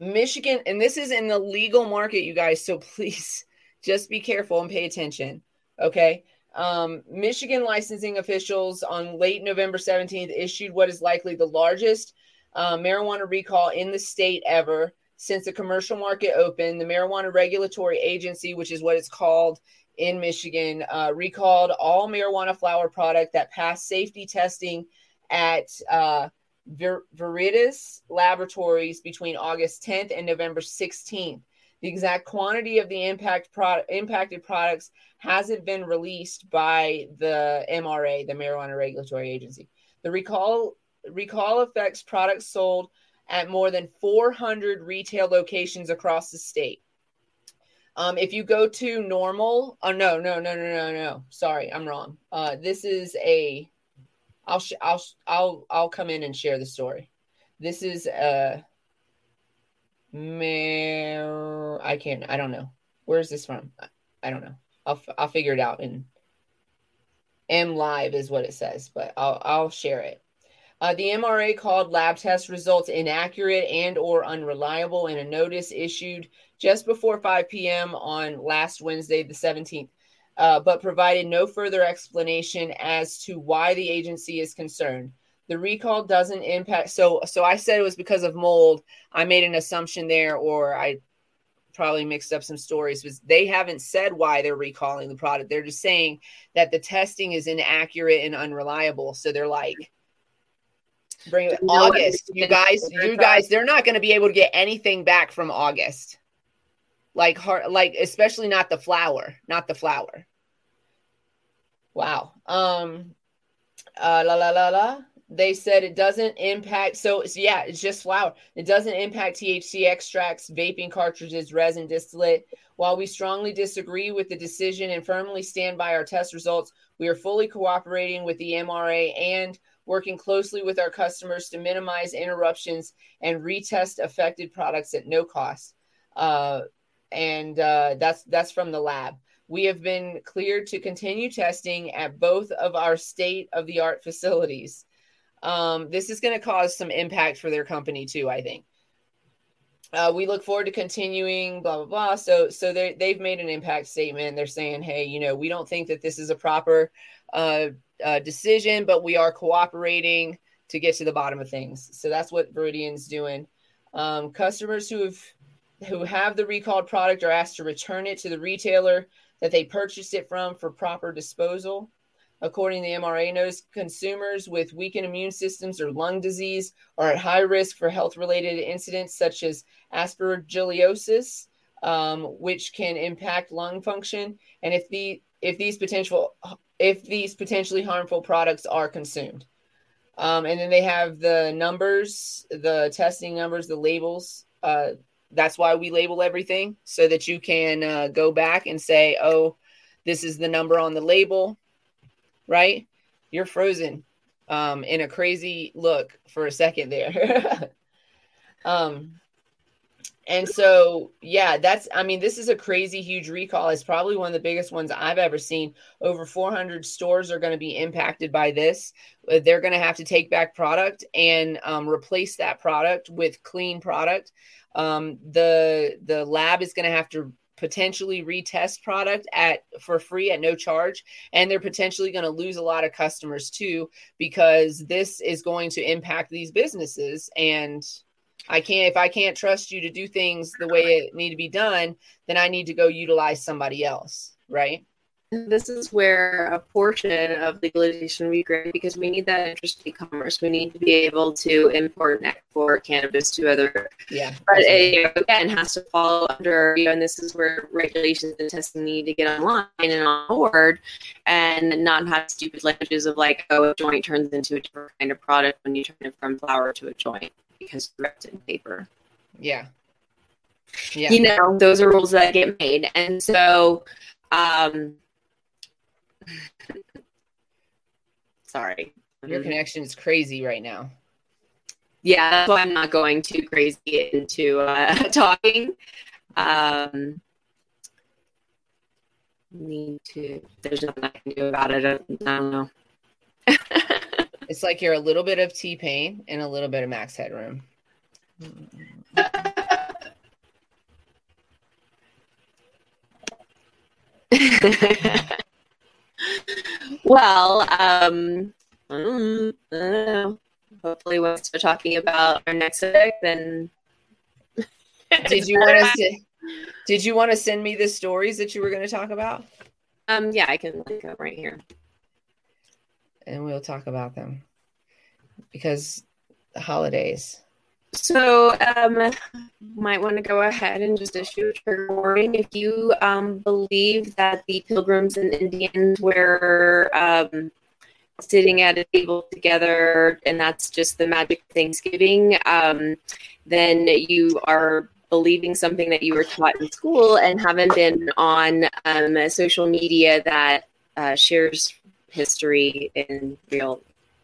Michigan, and this is in the legal market, you guys. So please just be careful and pay attention. Okay. Um, Michigan licensing officials on late November 17th issued what is likely the largest uh, marijuana recall in the state ever since the commercial market opened. The Marijuana Regulatory Agency, which is what it's called in Michigan, uh, recalled all marijuana flower product that passed safety testing at uh, Ver- Viridis Laboratories between August 10th and November 16th. The exact quantity of the impact impacted products hasn't been released by the MRA, the Marijuana Regulatory Agency. The recall recall affects products sold at more than 400 retail locations across the state. Um, if you go to NORML, oh no, no, no, no, no, no. Sorry, I'm wrong. Uh, this is a. I'll sh- I'll sh- I'll I'll come in and share the story. This is a. Man, I can't. I don't know. Where's this from? I, don't know. I'll I'll figure it out. And MLive is what it says, but I'll I'll share it. Uh, the MRA called lab test results inaccurate and or unreliable in a notice issued just before 5 p.m. on last Wednesday, the 17th, uh, but provided no further explanation as to why the agency is concerned. The recall doesn't impact. So, so I said it was because of mold. I made an assumption there, or I probably mixed up some stories. Was they haven't said why they're recalling the product. They're just saying that the testing is inaccurate and unreliable. So they're like bring it August. You guys, you guys, they're not going to be able to get anything back from August. Like hard, like especially not the flower, not the flower. Wow. Um. Uh. La la la la. They said it doesn't impact. So, it's yeah, it's just flour. It doesn't impact THC extracts, vaping cartridges, resin distillate. While we strongly disagree with the decision and firmly stand by our test results, we are fully cooperating with the MRA and working closely with our customers to minimize interruptions and retest affected products at no cost. Uh, and uh, that's that's from the lab. We have been cleared to continue testing at both of our state of the art facilities. Um, this is going to cause some impact for their company too, I think. Uh, we look forward to continuing, blah blah blah. So, so they they've made an impact statement. They're saying, hey, you know, we don't think that this is a proper uh, uh, decision, but we are cooperating to get to the bottom of things. So that's what Viridian's doing. Um, customers who have who have the recalled product are asked to return it to the retailer that they purchased it from for proper disposal. According to the MRA notice, consumers with weakened immune systems or lung disease are at high risk for health related incidents such as aspergillosis, um, which can impact lung function. And if the if these potential if these potentially harmful products are consumed. Um, and then they have the numbers, the testing numbers, the labels. Uh, that's why we label everything so that you can uh, go back and say, oh, this is the number on the label, right? You're frozen um, in a crazy look for a second there. um, and so, yeah, that's, I mean, this is a crazy huge recall. It's probably one of the biggest ones I've ever seen. Over 400 stores are going to be impacted by this. Uh, They're going to have to take back product and um, replace that product with clean product. Um, the the lab is going to have to potentially retest product at for free at no charge and they're potentially going to lose a lot of customers too because this is going to impact these businesses and I can't if I can't trust you to do things the way it need to be done, then I need to go utilize somebody else, right? This is where a portion of legalization would be great because we need that interstate commerce. We need to be able to import and export cannabis to other, Yeah. but it you know, again has to fall under, you know, and this is where regulations and testing need to get online and on board and not have stupid languages of like, oh, a joint turns into a different kind of product when you turn it from flour to a joint because it's wrapped in paper. yeah. Yeah. you know those are rules that get made and so um sorry Your connection is crazy right now. yeah that's why i'm not going too crazy into uh talking um need to there's nothing i can do about it i don't know It's like you're a little bit of T Pain and a little bit of Max Headroom. well, um, I don't know. hopefully, once we're talking about our next subject, then Did you want us to? Did you want to send me the stories that you were going to talk about, Um, yeah, I can link up right here. And we'll talk about them because the holidays. So, um, might want to go ahead and just issue a trigger warning if you um, believe that the Pilgrims and Indians were um, sitting at a table together, and that's just the magic of Thanksgiving, um, then you are believing something that you were taught in school and haven't been on um, social media that uh, shares history in real,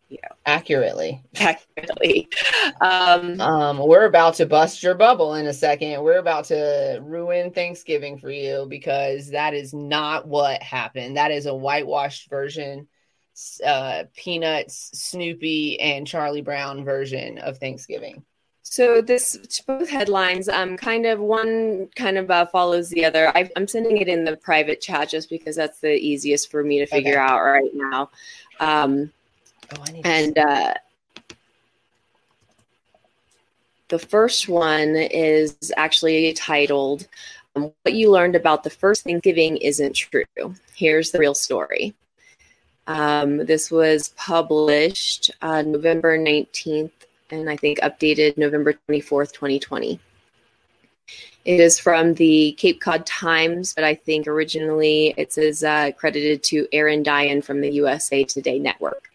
you know, accurately. accurately. Um, Um, we're about to bust your bubble in a second. We're about to ruin Thanksgiving for you because that is not what happened. That is a whitewashed version, uh, Peanuts, Snoopy, and Charlie Brown version of Thanksgiving. So this both headlines, um, kind of one kind of uh, follows the other. I, I'm sending it in the private chat just because that's the easiest for me to figure Okay. out right now. Um, Oh, I need to and uh, the first one is actually titled um, "What You Learned About the First Thanksgiving Isn't True." Here's the real story. Um, this was published uh, November 19th and I think updated November 24th, 2020. It is from the Cape Cod Times, but I think originally it says uh, credited to Aaron Dyan from the USA Today Network.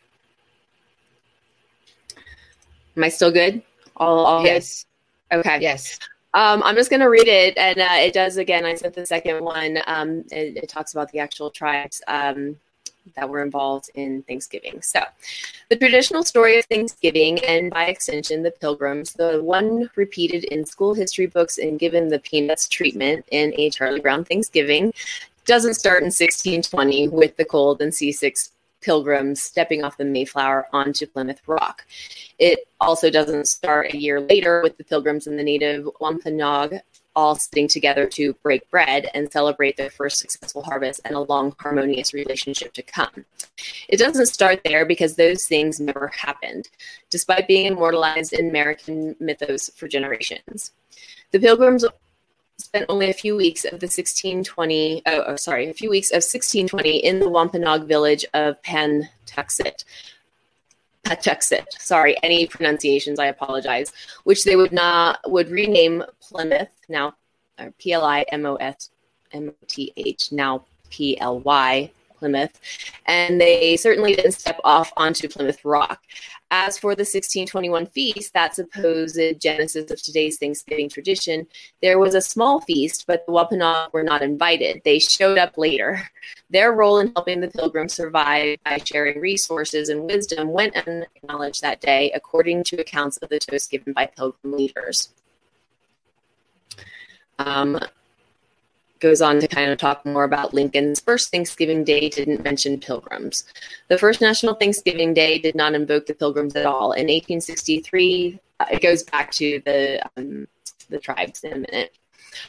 Am I still good? All, all yes, good? Okay. yes. Um, I'm just going to read it, and uh, it does again. I sent the second one. Um, it, it talks about the actual tribes um, that were involved in Thanksgiving. So, the traditional story of Thanksgiving, and by extension, the Pilgrims, the one repeated in school history books and given the Peanuts treatment in a Charlie Brown Thanksgiving, doesn't start in 1620 with the cold and seasick pilgrims stepping off the Mayflower onto Plymouth Rock. It also doesn't start a year later with the pilgrims and the native Wampanoag all sitting together to break bread and celebrate their first successful harvest and a long, harmonious relationship to come. It doesn't start there because those things never happened, despite being immortalized in American mythos for generations. The pilgrims spent only a few weeks of the 1620 oh, oh, sorry a few weeks of 1620 in the wampanoag village of Patuxet Patuxet. Sorry any pronunciations I apologize. Which they would not would rename Plymouth now P L I M O S M O T H now P L Y Plymouth and they certainly didn't step off onto Plymouth Rock as for the 1621 feast, that supposed genesis of today's Thanksgiving tradition, there was a small feast, but the Wampanoag were not invited. They showed up later. Their role in helping the pilgrims survive by sharing resources and wisdom went unacknowledged that day, according to accounts of the toast given by pilgrim leaders. Um, goes on to kind of talk more about Lincoln's first Thanksgiving Day didn't mention pilgrims. The first National Thanksgiving Day did not invoke the pilgrims at all. In 1863, uh, it goes back to the um, the tribes in a minute.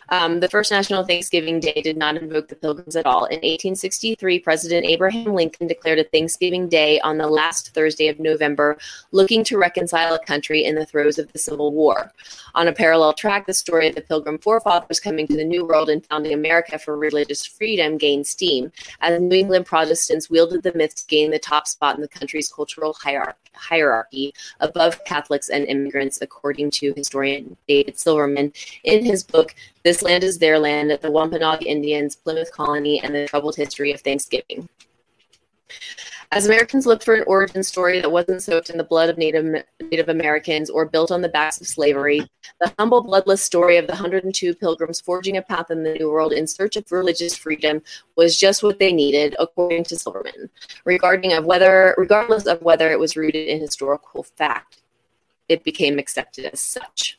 Um, the first National Thanksgiving Day did not invoke the Pilgrims at all. In 1863, President Abraham Lincoln declared a Thanksgiving Day on the last Thursday of November, looking to reconcile a country in the throes of the Civil War. On a parallel track, the story of the Pilgrim forefathers coming to the New World and founding America for religious freedom gained steam, as New England Protestants wielded the myth to gain the top spot in the country's cultural hierarchy hierarchy above Catholics and immigrants, according to historian David Silverman in his book, This Land is Their Land The Wampanoag Indians, Plymouth Colony, and the Troubled History of Thanksgiving. As Americans looked for an origin story that wasn't soaked in the blood of Native, Native Americans or built on the backs of slavery, the humble, bloodless story of the 102 pilgrims forging a path in the New World in search of religious freedom was just what they needed, according to Silverman. Regarding of whether, regardless of whether it was rooted in historical fact, it became accepted as such.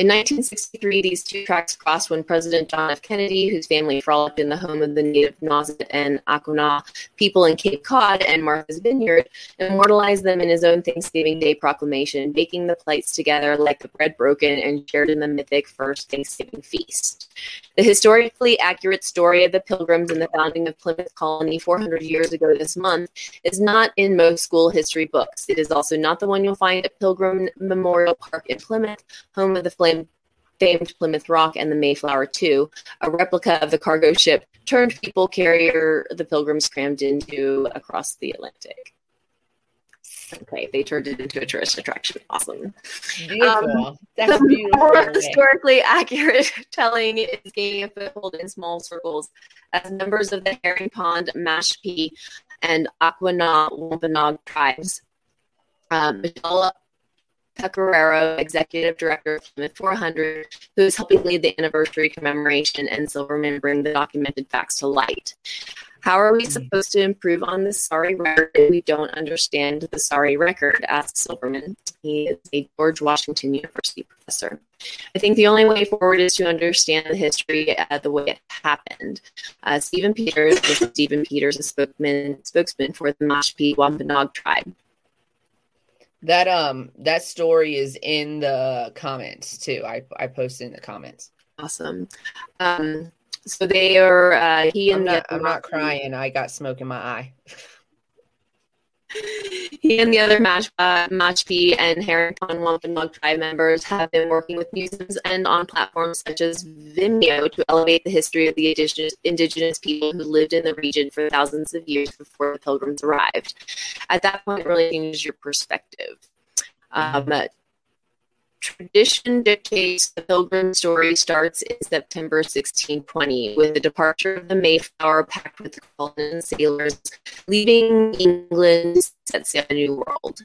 In 1963, these two tracks crossed when President John F. Kennedy, whose family frolicked in the home of the native Nauset and Aquinnah people in Cape Cod and Martha's Vineyard, immortalized them in his own Thanksgiving Day proclamation, baking the plates together like the bread broken and shared in the mythic first Thanksgiving feast. The historically accurate story of the Pilgrims and the founding of Plymouth Colony 400 years ago this month is not in most school history books. It is also not the one you'll find at Pilgrim Memorial Park in Plymouth, home of the flame famed Plymouth Rock and the Mayflower II, a replica of the cargo ship turned people carrier the Pilgrims crammed into across the Atlantic. Okay, they turned it into a tourist attraction. Awesome. Beautiful. That's the beautiful. more historically accurate telling is gaining a foothold in small circles as members of the Herring Pond Mashpee and Aquinnah Wampanoag tribes. Um, Michelle Pecoraro, Executive Director of Plymouth 400, who is helping lead the anniversary commemoration, and Silverman bring the documented facts to light. How are we supposed to improve on this sorry record if we don't understand the sorry record? asked Silverman. He is a George Washington University professor. I think the only way forward is to understand the history uh, the way it happened. Uh, Stephen Peters, is Stephen Peters, a spokesman, spokesman for the Mashpee Wampanoag tribe. That um that story is in the comments too. I I posted in the comments. Awesome. Um, so they are uh, he I'm and not, I'm not crying. I got smoke in my eye. He and the other Mash, uh, Mashpee and Harrington Wampanoag tribe members have been working with museums and on platforms such as Vimeo to elevate the history of the indigenous, indigenous people who lived in the region for thousands of years before the pilgrims arrived. At that point, it really changes your perspective. Um, tradition dictates the pilgrim story starts in September 1620 with the departure of the Mayflower packed with colonists and sailors, leaving England set sail a new world.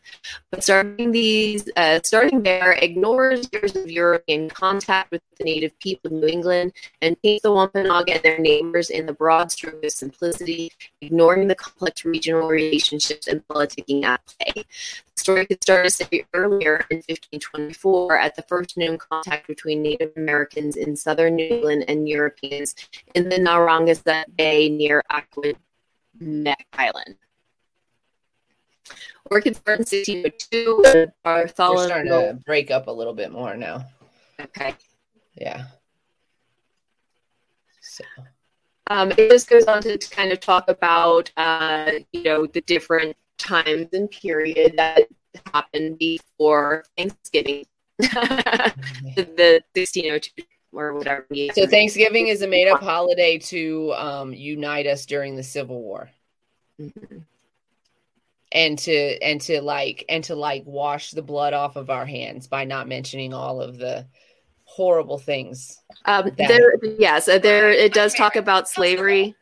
But starting these, uh, starting there, ignores years of European contact with the native people of New England and paints the Wampanoag and their neighbors in the broad stroke of simplicity, ignoring the complex regional relationships and politicking at play. The story could start a century earlier in 1524 at the first known contact between Native Americans in southern New England and Europeans in the Narragansett Bay near Aquidneck Island. Or it could start in 1602 with You're starting to break up a little bit more now. Okay. Yeah. So Um, it just goes on to kind of talk about, uh, you know, the different times and period that happened before Thanksgiving, the, the 1602 or whatever. So Thanksgiving is a made up holiday to um, unite us during the Civil War Mhm. And to and to like and to like wash the blood off of our hands by not mentioning all of the horrible things. Um, there, yes, uh, there. It does talk about slavery.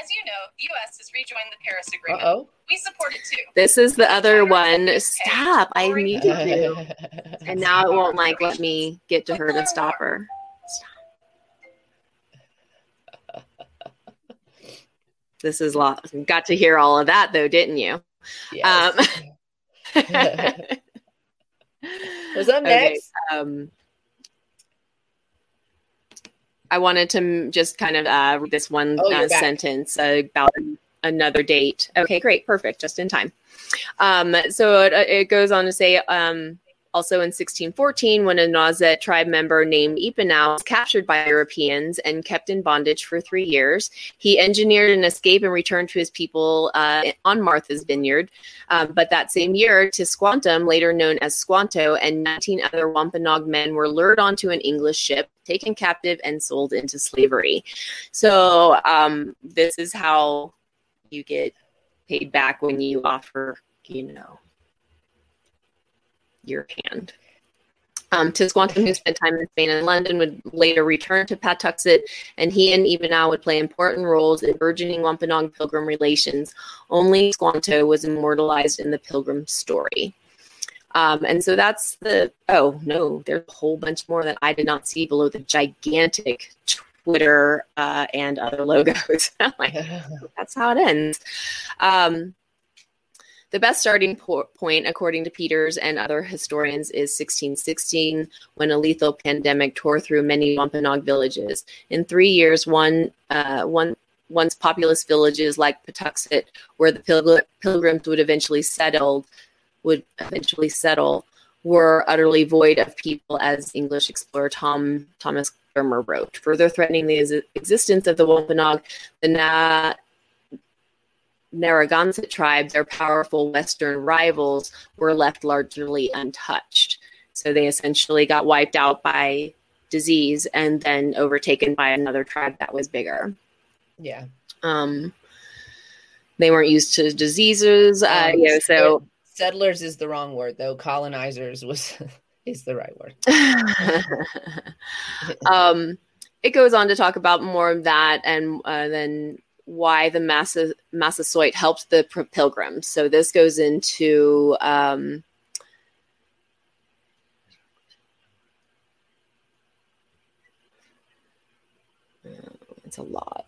As you know, the U.S. has rejoined the Paris Agreement. oh. We support it too. This is the other one. Stop! I need to do. And now it won't like let me get to her to stop her. This is lot. Got to hear all of that though, didn't you? Yes. Um, What's up Okay, next? um, I wanted to just kind of uh, read this one Oh, uh, sentence about another date. Okay, great, perfect, just in time. Um, so it, it goes on to say, um, also in 1614, when a Nauset tribe member named Epenow was captured by Europeans and kept in bondage for three years, he engineered an escape and returned to his people uh, on Martha's Vineyard. Um, but that same year, Tisquantum, later known as Squanto, and 19 other Wampanoag men were lured onto an English ship, taken captive, and sold into slavery. So um, this is how you get paid back when you offer, you know, your hand. Um, Tisquantum, who spent time in Spain and London, would later return to Patuxet, and he and Epenow would play important roles in burgeoning Wampanoag pilgrim relations. Only Squanto was immortalized in the pilgrim story. Um, and so that's the, oh no, there's a whole bunch more that I did not see below the gigantic Twitter uh, and other logos. Like, that's how it ends. Um, the best starting po- point, according to Peters and other historians, is 1616, when a lethal pandemic tore through many Wampanoag villages. In three years, one, uh, one once populous villages like Patuxet, where the pilgr- pilgrims would eventually settle, would eventually settle, were utterly void of people, as English explorer Tom Thomas Dermer wrote, further threatening the ex- existence of the Wampanoag. The Na- Narragansett tribe, their powerful Western rivals, were left largely untouched. So they essentially got wiped out by disease and then overtaken by another tribe that was bigger. yeah. Um, they weren't used to diseases, uh, Um, you know, so settlers is the wrong word though. Colonizers was is the right word. um, it goes on to talk about more of that and uh, then why the Massa, Massasoit helped the pilgrims. So this goes into um, it's a lot.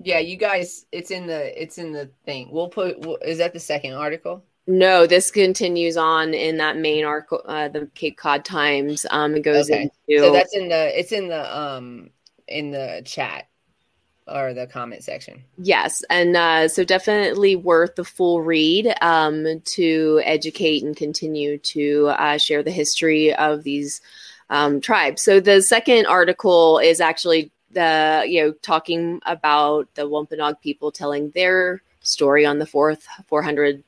Yeah, you guys, it's in the it's in the thing. We'll put. We'll, is that the second article? No, this continues on in that main article, uh, the Cape Cod Times. Um, it goes Okay. into So that's in the. It's in the um in the chat or the comment section. Yes, and uh, so definitely worth the full read um, to educate and continue to uh, share the history of these um, tribes. So the second article is actually the you know talking about the Wampanoag people telling their story on the fourth 400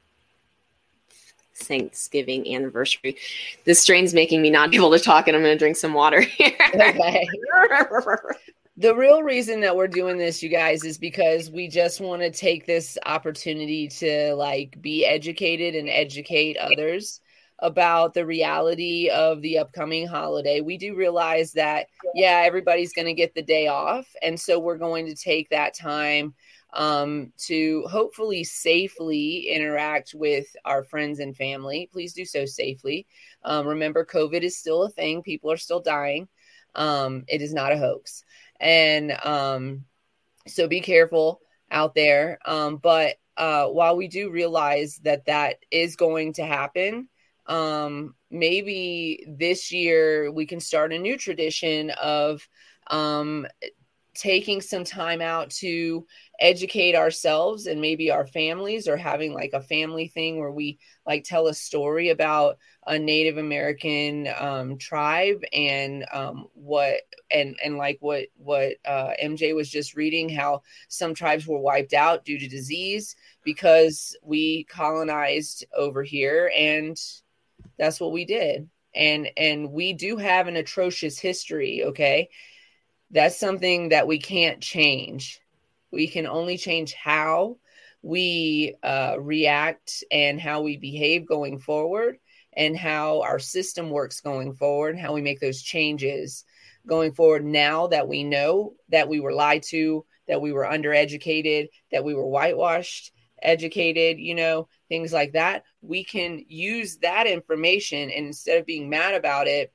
Thanksgiving anniversary. This strain's making me not able to talk, and I'm going to drink some water here. Okay. The real reason that we're doing this, you guys, is because we just want to take this opportunity to like be educated and educate others about the reality of the upcoming holiday. We do realize that, yeah, everybody's going to get the day off. And so we're going to take that time um, to hopefully safely interact with our friends and family. Please do so safely. Um, remember, COVID is still a thing, people are still dying. Um, it is not a hoax and um so be careful out there. Um but uh while we do realize that that is going to happen um maybe this year we can start a new tradition of um taking some time out to educate ourselves and maybe our families or having like a family thing where we like tell a story about a Native American um, tribe and um, what and and like what what uh, MJ was just reading how some tribes were wiped out due to disease because we colonized over here and that's what we did. And and we do have an atrocious history okay that's something that we can't change we can only change how we uh, react and how we behave going forward and how our system works going forward, how we make those changes going forward now that we know that we were lied to, that we were undereducated, that we were whitewashed, educated, you know, things like that. We can use that information and instead of being mad about it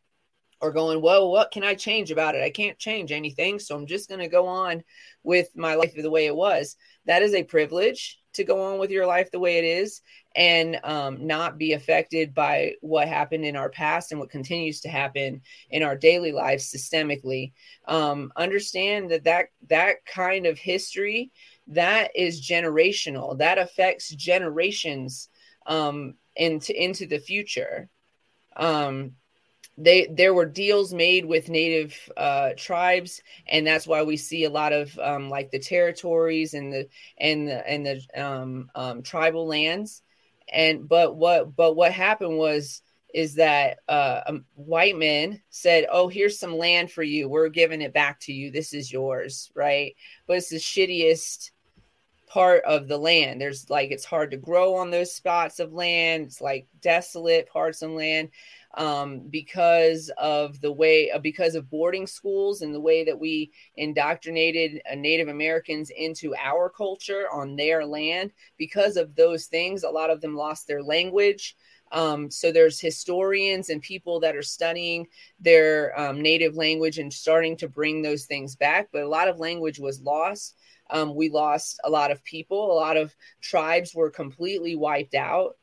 or going, well, what can I change about it? I can't change anything. So I'm just going to go on with my life the way it was. That is a privilege to go on with your life the way it is and um, not be affected by what happened in our past and what continues to happen in our daily lives systemically. Um, understand that, that that kind of history that is generational. That affects generations um, into into the future. Um, they there were deals made with native uh, tribes and that's why we see a lot of um, like the territories and the and the and the um, um, tribal lands. And but what but what happened was is that uh, um, white men said oh here's some land for you. We're giving it back to you. This is yours right? But it's the shittiest part of the land. There's like it's hard to grow on those spots of land. It's like desolate parts of land um, because of the way uh, because of boarding schools and the way that we indoctrinated uh, Native Americans into our culture on their land. Because of those things, a lot of them lost their language. Um, so there's historians and people that are studying their um, native language and starting to bring those things back. But a lot of language was lost. Um, we lost a lot of people. A lot of tribes were completely wiped out.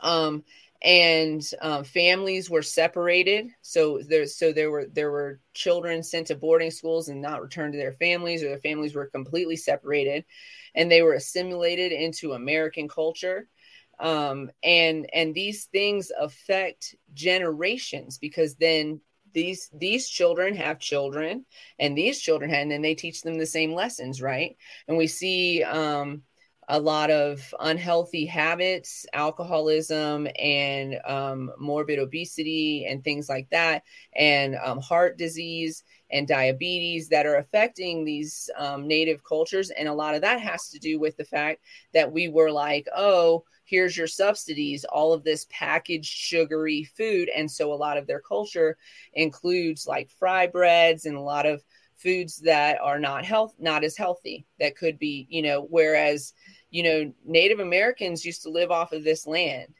Um, and um, families were separated. So there, so there were there were children sent to boarding schools and not returned to their families, or their families were completely separated, and they were assimilated into American culture. Um, and and these things affect generations because then these these children have children, and these children have, and then they teach them the same lessons, right? And we see. Um, a lot of unhealthy habits, alcoholism, and um, morbid obesity, and things like that, and um, heart disease and diabetes that are affecting these um, native cultures. And a lot of that has to do with the fact that we were like, oh, here's your subsidies, all of this packaged sugary food. And so a lot of their culture includes like fry breads and a lot of foods that are not health not as healthy that could be you know whereas you know native americans used to live off of this land.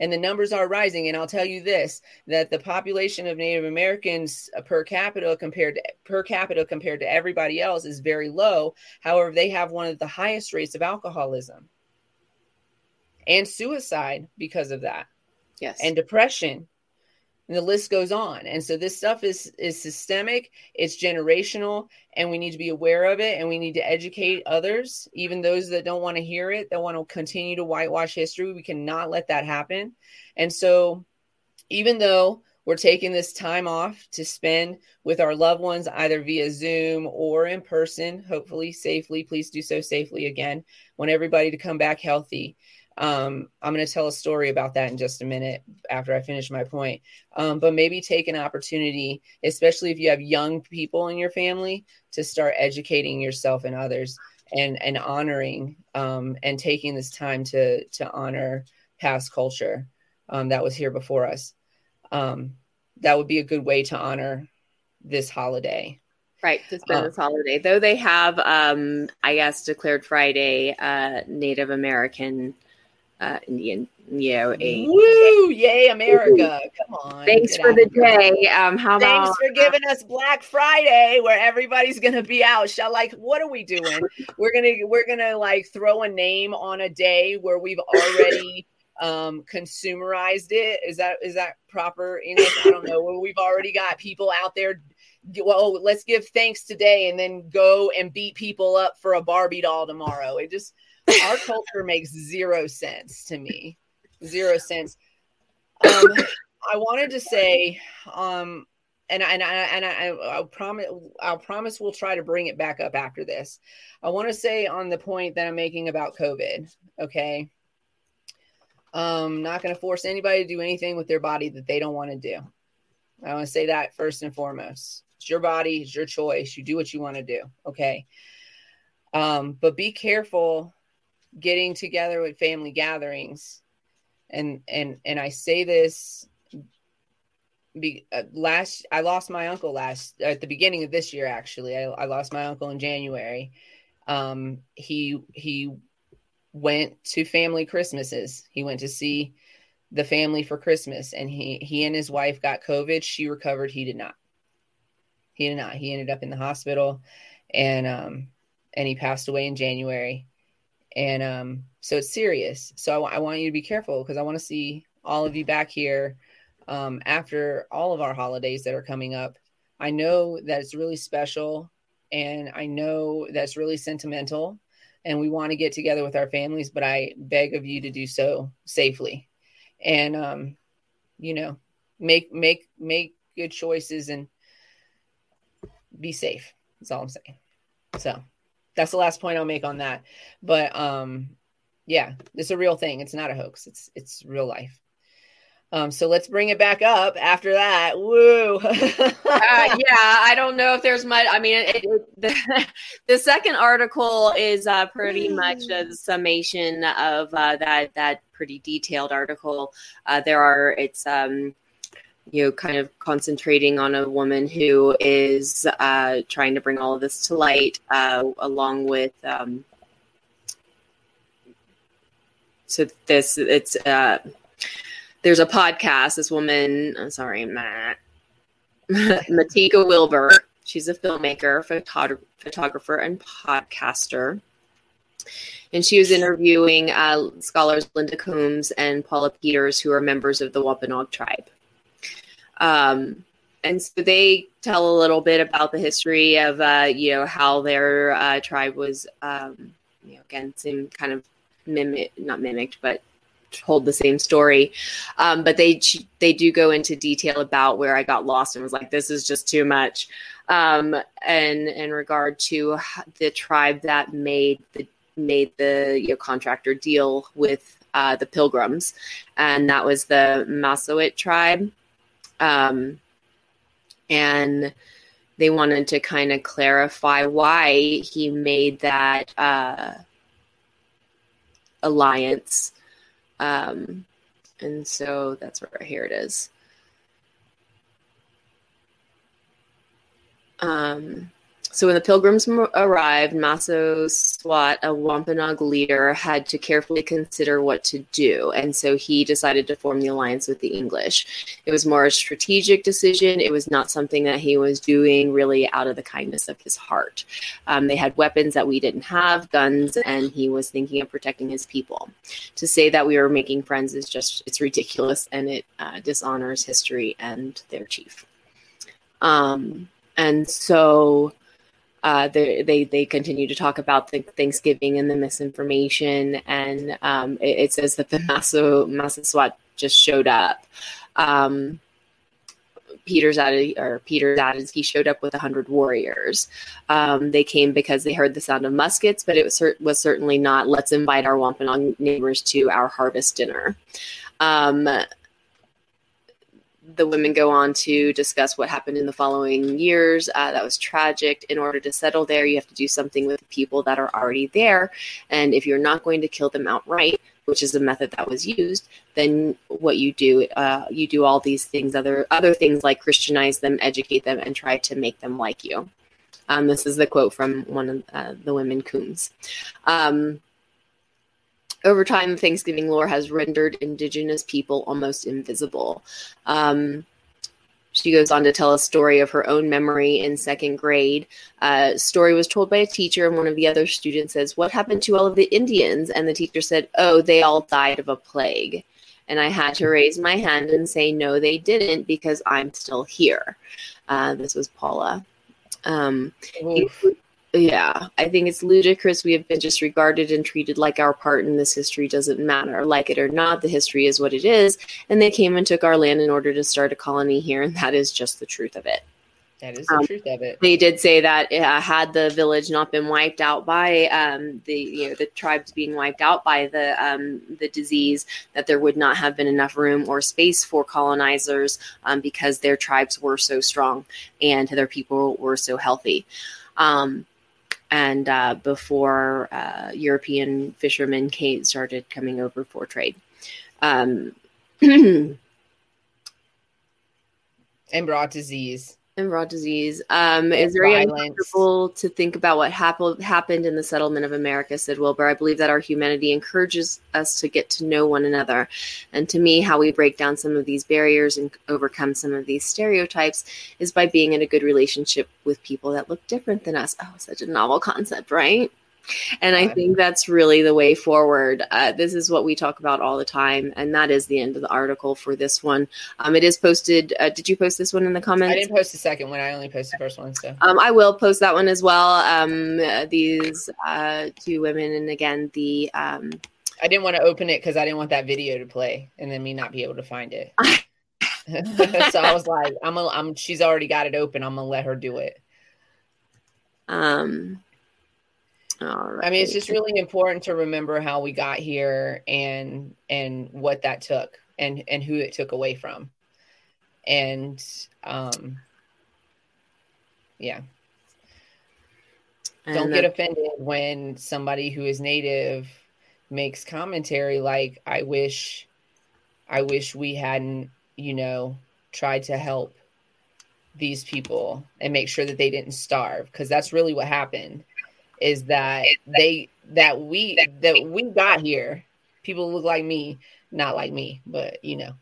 And the numbers are rising. And i'll tell you this that the population of native americans uh, per capita compared to per capita compared to everybody else is very low. However they have one of the highest rates of alcoholism and suicide because of that. Yes. and depression and the list goes on. And so this stuff is is systemic it's generational and we need to be aware of it and we need to educate others even those that don't want to hear it that want to continue to whitewash history. We cannot let that happen. And so even though we're taking this time off to spend with our loved ones either via zoom or in person hopefully safely please do so safely again want everybody to come back healthy um, I'm going to tell a story about that in just a minute after I finish my point. Um, but maybe take an opportunity, especially if you have young people in your family, to start educating yourself and others and and honoring um, and taking this time to to honor past culture um, that was here before us. Um, that would be a good way to honor this holiday. Right, to spend Uh, this holiday. Though they have, um, I guess, declared Friday uh, Native American uh, Indian, know, a Woo! Yay, America! Come on. thanks for the day. Um, how Thanks about for giving us Black Friday, where everybody's gonna be out. Shall like, what are we doing? We're gonna we're gonna like throw a name on a day where we've already um consumerized it. Is that is that proper English? I don't know. Where we've already got people out there. Well, let's give thanks today, and then go and beat people up for a Barbie doll tomorrow. It just our culture makes zero sense to me. Zero sense. Um, I wanted to say, um, and I, and I, and I, I promise, I'll promise we'll try to bring it back up after this. I want to say on the point that I'm making about COVID. Okay. Um, not going to force anybody to do anything with their body that they don't want to do. I want to say that first and foremost. It's your body, it's your choice. You do what you want to do. Okay. Um, but be careful getting together with family gatherings. And and and I say this be uh, last I lost my uncle last at the beginning of this year actually. I, I lost my uncle in January. Um he he went to family Christmases. He went to see the family for Christmas and he he and his wife got COVID. She recovered, he did not. He did not. He ended up in the hospital and um and he passed away in January. And um so it's serious. So I, I want you to be careful because I want to see all of you back here um, after all of our holidays that are coming up. I know that it's really special and I know that's really sentimental and we want to get together with our families, but I beg of you to do so safely and, um, you know, make, make, make good choices and be safe. That's all I'm saying. So that's the last point I'll make on that. But, um, yeah, it's a real thing. It's not a hoax. It's, it's real life. Um, so let's bring it back up after that. Woo. uh, yeah, I don't know if there's much. I mean, it, it, the, the second article is uh, pretty much a summation of uh, that that pretty detailed article. Uh, there are it's um, you know kind of concentrating on a woman who is uh, trying to bring all of this to light, uh, along with. Um, so this it's uh there's a podcast. This woman, I'm sorry, Matt, Matika Wilbur. She's a filmmaker, photog- photographer, and podcaster. And she was interviewing uh, scholars Linda Coombs and Paula Peters, who are members of the Wampanoag tribe. Um, and so they tell a little bit about the history of, uh, you know, how their uh, tribe was, um, you know, again, same kind of mimic, not mimicked, but told the same story. Um, but they they do go into detail about where i got lost and was like this is just too much. Um, and in regard to the tribe that made the made the you know, contractor deal with uh, the pilgrims and that was the Massasoit tribe um, and they wanted to kind of clarify why he made that uh, alliance um, and so that's where here it is. Um, So when the pilgrims arrived, Massasoit, a Wampanoag leader, had to carefully consider what to do, and so he decided to form the alliance with the English. It was more a strategic decision. It was not something that he was doing really out of the kindness of his heart. Um, they had weapons that we didn't have, guns, and he was thinking of protecting his people. To say that we were making friends is just it's ridiculous, and it uh, dishonors history and their chief. Um, and so uh, they, they continue to talk about the Thanksgiving and the misinformation, and um, it, it, says that the Maso Massasoit just showed up. Um, Peter's added, or Peter's added, he showed up with a hundred warriors. Um, they came because they heard the sound of muskets, but it was, was certainly not. Let's invite our Wampanoag neighbors to our harvest dinner. Um, the women go on to discuss what happened in the following years. Uh, that was tragic. In order to settle there, you have to do something with the people that are already there. And if you're not going to kill them outright, which is the method that was used, then what you do, uh, you do all these things, other other things like Christianize them, educate them, and try to make them like you. Um, this is the quote from one of uh, the women Coombs. Um, over time, Thanksgiving lore has rendered indigenous people almost invisible. Um, she goes on to tell a story of her own memory in second grade. Uh, story was told by a teacher, and one of the other students says, "What happened to all of the Indians?" And the teacher said, "Oh, they all died of a plague." And I had to raise my hand and say, "No, they didn't," because I'm still here. Uh, this was Paula. Um, yeah, I think it's ludicrous. We have been disregarded and treated like our part in this history doesn't matter. Like it or not, the history is what it is. And they came and took our land in order to start a colony here, and that is just the truth of it. That is the um, truth of it. They did say that uh, had the village not been wiped out by um, the you know the tribes being wiped out by the um, the disease, that there would not have been enough room or space for colonizers um, because their tribes were so strong and their people were so healthy. Um, and uh, before uh, European fishermen came, started coming over for trade. Um, and brought disease and raw disease. Um, it's very uncomfortable to think about what happened happened in the settlement of America, said Wilbur. I believe that our humanity encourages us to get to know one another. And to me, how we break down some of these barriers and overcome some of these stereotypes is by being in a good relationship with people that look different than us. Oh, such a novel concept, right? And I think that's really the way forward. Uh, this is what we talk about all the time. And that is the end of the article for this one. Um, it is posted. Uh, did you post this one in the comments? I didn't post the second one. I only posted the first one. So um, I will post that one as well. Um, these uh, two women. And again, the. Um, I didn't want to open it because I didn't want that video to play and then me not be able to find it. so I was like, I'm, a, I'm, she's already got it open. I'm going to let her do it. Um, I mean, it's just really important to remember how we got here and and what that took and and who it took away from. And um yeah. And Don't get offended when somebody who is native makes commentary like I wish I wish we hadn't, you know, tried to help these people and make sure that they didn't starve because that's really what happened is that they that we that we got here. People look like me, not like me, but you know,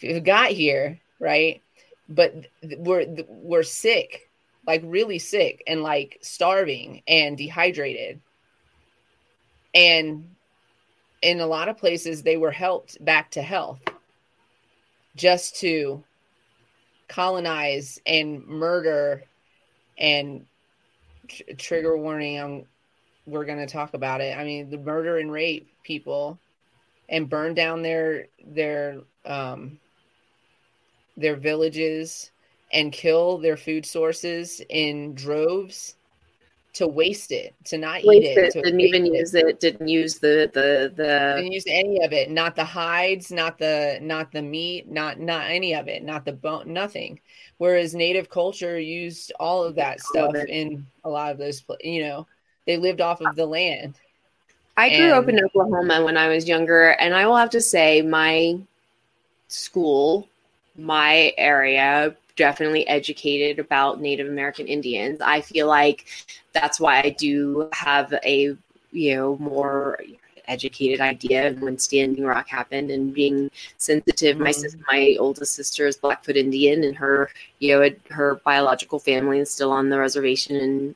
if got here, right? But we're we're sick, like really sick, and like starving and dehydrated, and in a lot of places they were helped back to health just to colonize and murder and tr- trigger warning. I'm, we're going to talk about it. I mean, the murder and rape people and burn down their their um, their villages and kill their food sources in droves to waste it, to not waste eat it, it didn't even it. use it, didn't use the the the didn't use any of it, not the hides, not the not the meat, not not any of it, not the bone, nothing. Whereas native culture used all of that stuff in a lot of those, you know, they lived off of the land. I grew and, up in Oklahoma when I was younger, and I will have to say my school, my area definitely educated about Native American Indians. I feel like that's why I do have a you know more educated idea of when Standing Rock happened and being sensitive. My sister, my oldest sister is Blackfoot Indian, and her you know her biological family is still on the reservation and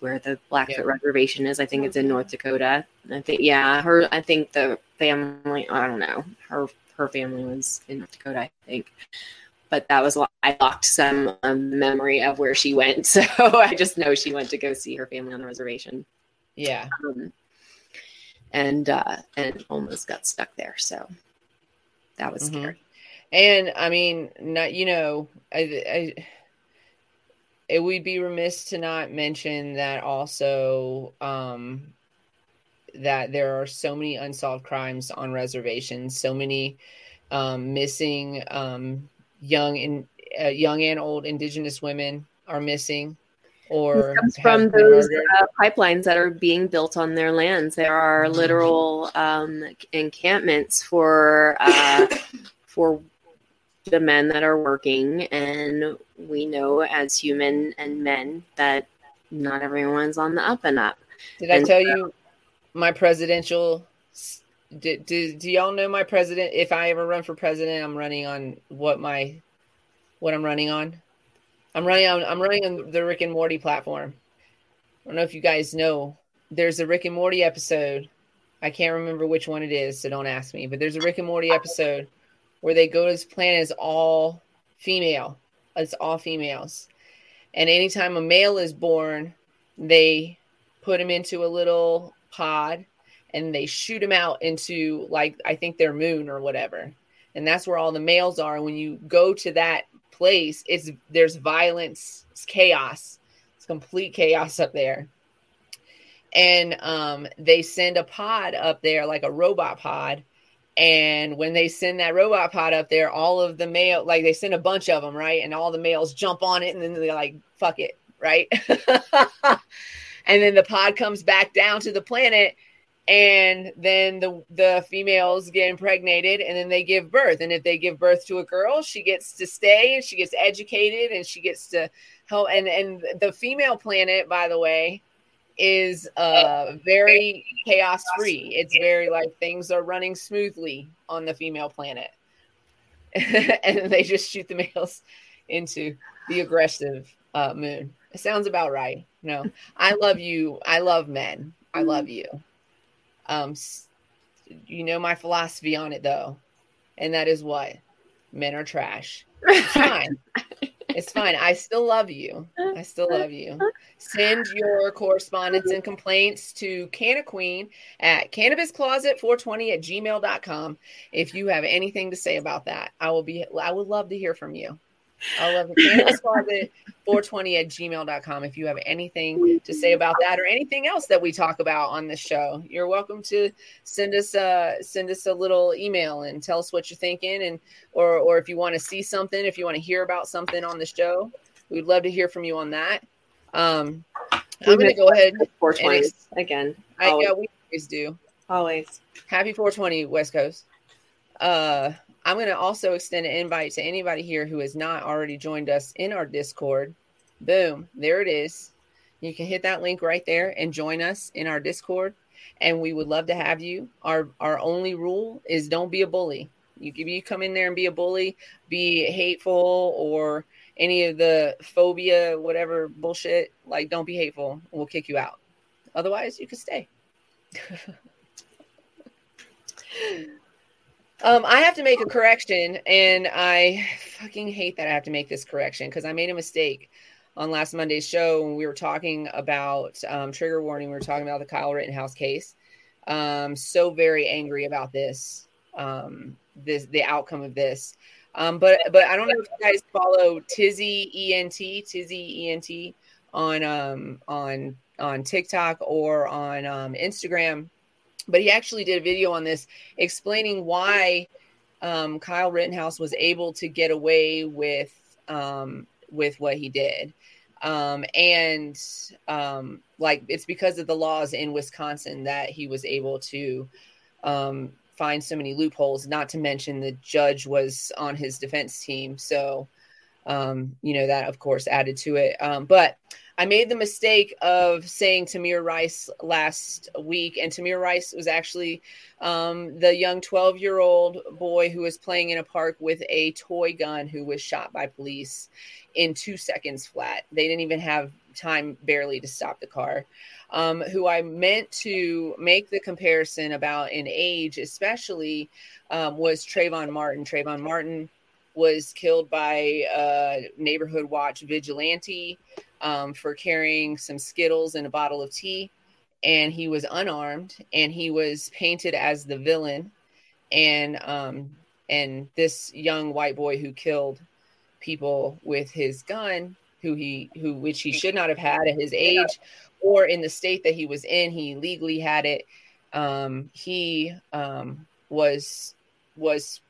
where the Blackfoot Yeah. reservation is. I think it's in North Dakota. I think yeah, her I think the family I don't know. Her her family was in North Dakota, I think. But that was I locked some um, memory of where she went, so I just know she went to go see her family on the reservation, Yeah. um, and uh, and almost got stuck there. So that was Mhm. scary. And I mean, not you know, I, I it would be remiss to not mention that also um that there are so many unsolved crimes on reservations, so many um missing um young and uh, young and old indigenous women are missing or from those uh, pipelines that are being built on their lands. There are Mhm. literal um, encampments for uh, for the men that are working, and we know as human and men that not everyone's on the up and up. Did I And tell you my presidential? Do, do, do y'all know my president? If I ever run for president, I'm running on what my what I'm running on. I'm running on I'm running on the Rick and Morty platform. I don't know if you guys know. There's a Rick and Morty episode. I can't remember which one it is, so don't ask me. But there's a Rick and Morty episode where they go to this planet as all female. It's all females. And anytime a male is born, they put him into a little pod and they shoot them out into like I think their moon or whatever. And that's where all the males are. And When you go to that place, it's there's violence, it's chaos. It's complete chaos up there. And um they send a pod up there like a robot pod. And when they send that robot pod up there, all of the male, like they send a bunch of them, right? And all the males jump on it and then they're like, fuck it, right? and then the pod comes back down to the planet and then the the females get impregnated and then they give birth. And if they give birth to a girl she gets to stay and she gets educated and she gets to help. And and the female planet by the way is uh very chaos free it's very like things are running smoothly on the female planet. And they just shoot the males into the aggressive uh moon. It sounds about right. No i love you. I love men. I love you um you know my philosophy on it though and that is what? Men are trash. It's fine. It's fine. I still love you. I still love you. Send your correspondence and complaints to Canna Queen at cannabiscloset420 at gmail.com if you have anything to say about that. I will be i would love to hear from you i love it cannabiscloset420 at gmail.com if you have anything to say about that or anything else that we talk about on this show you're welcome to send us a send us a little email and tell us what you're thinking and or or if you want to see something if you want to hear about something on the show we'd love to hear from you on that um i'm gonna go ahead 420 And again. I, Always. yeah we always do Always. happy 420 west coast uh i'm going to also extend an invite to anybody here who has not already joined us in our discord. Boom there it is. You can hit that link right there and join us in our discord and we would love to have you. Our our only rule is don't be a bully. You you come in there and be a bully be hateful or any of the phobia whatever bullshit like don't be hateful. We'll kick you out. Otherwise you can stay Um, I have to make a correction, and I fucking hate that I have to make this correction because I made a mistake on last Monday's show when we were talking about um, trigger warning. We were talking about the Kyle Rittenhouse case. Um, so very angry about this, um, this the outcome of this. Um, but but I don't know if you guys follow Tizzy Ent Tizzy Ent on um on on TikTok or on um, Instagram. But he actually did a video on this explaining why um, Kyle Rittenhouse was able to get away with um, with what he did, um, and um, like it's because of the laws in Wisconsin that he was able to um, find so many loopholes. Not to mention the judge was on his defense team, so um, you know, that of course added to it. Um, but I made the mistake of saying Tamir Rice last week, and Tamir Rice was actually um, the young 12 year old boy who was playing in a park with a toy gun who was shot by police in two seconds flat. They didn't even have time barely to stop the car. Um, who I meant to make the comparison about in age, especially, um, was Trayvon Martin. Trayvon Martin was killed by a neighborhood watch vigilante um, for carrying some Skittles and a bottle of tea. And he was unarmed and he was painted as the villain. And um, and this young white boy who killed people with his gun, who he who which he should not have had at his age, or in the state that he was in, he legally had it. Um, he um, was was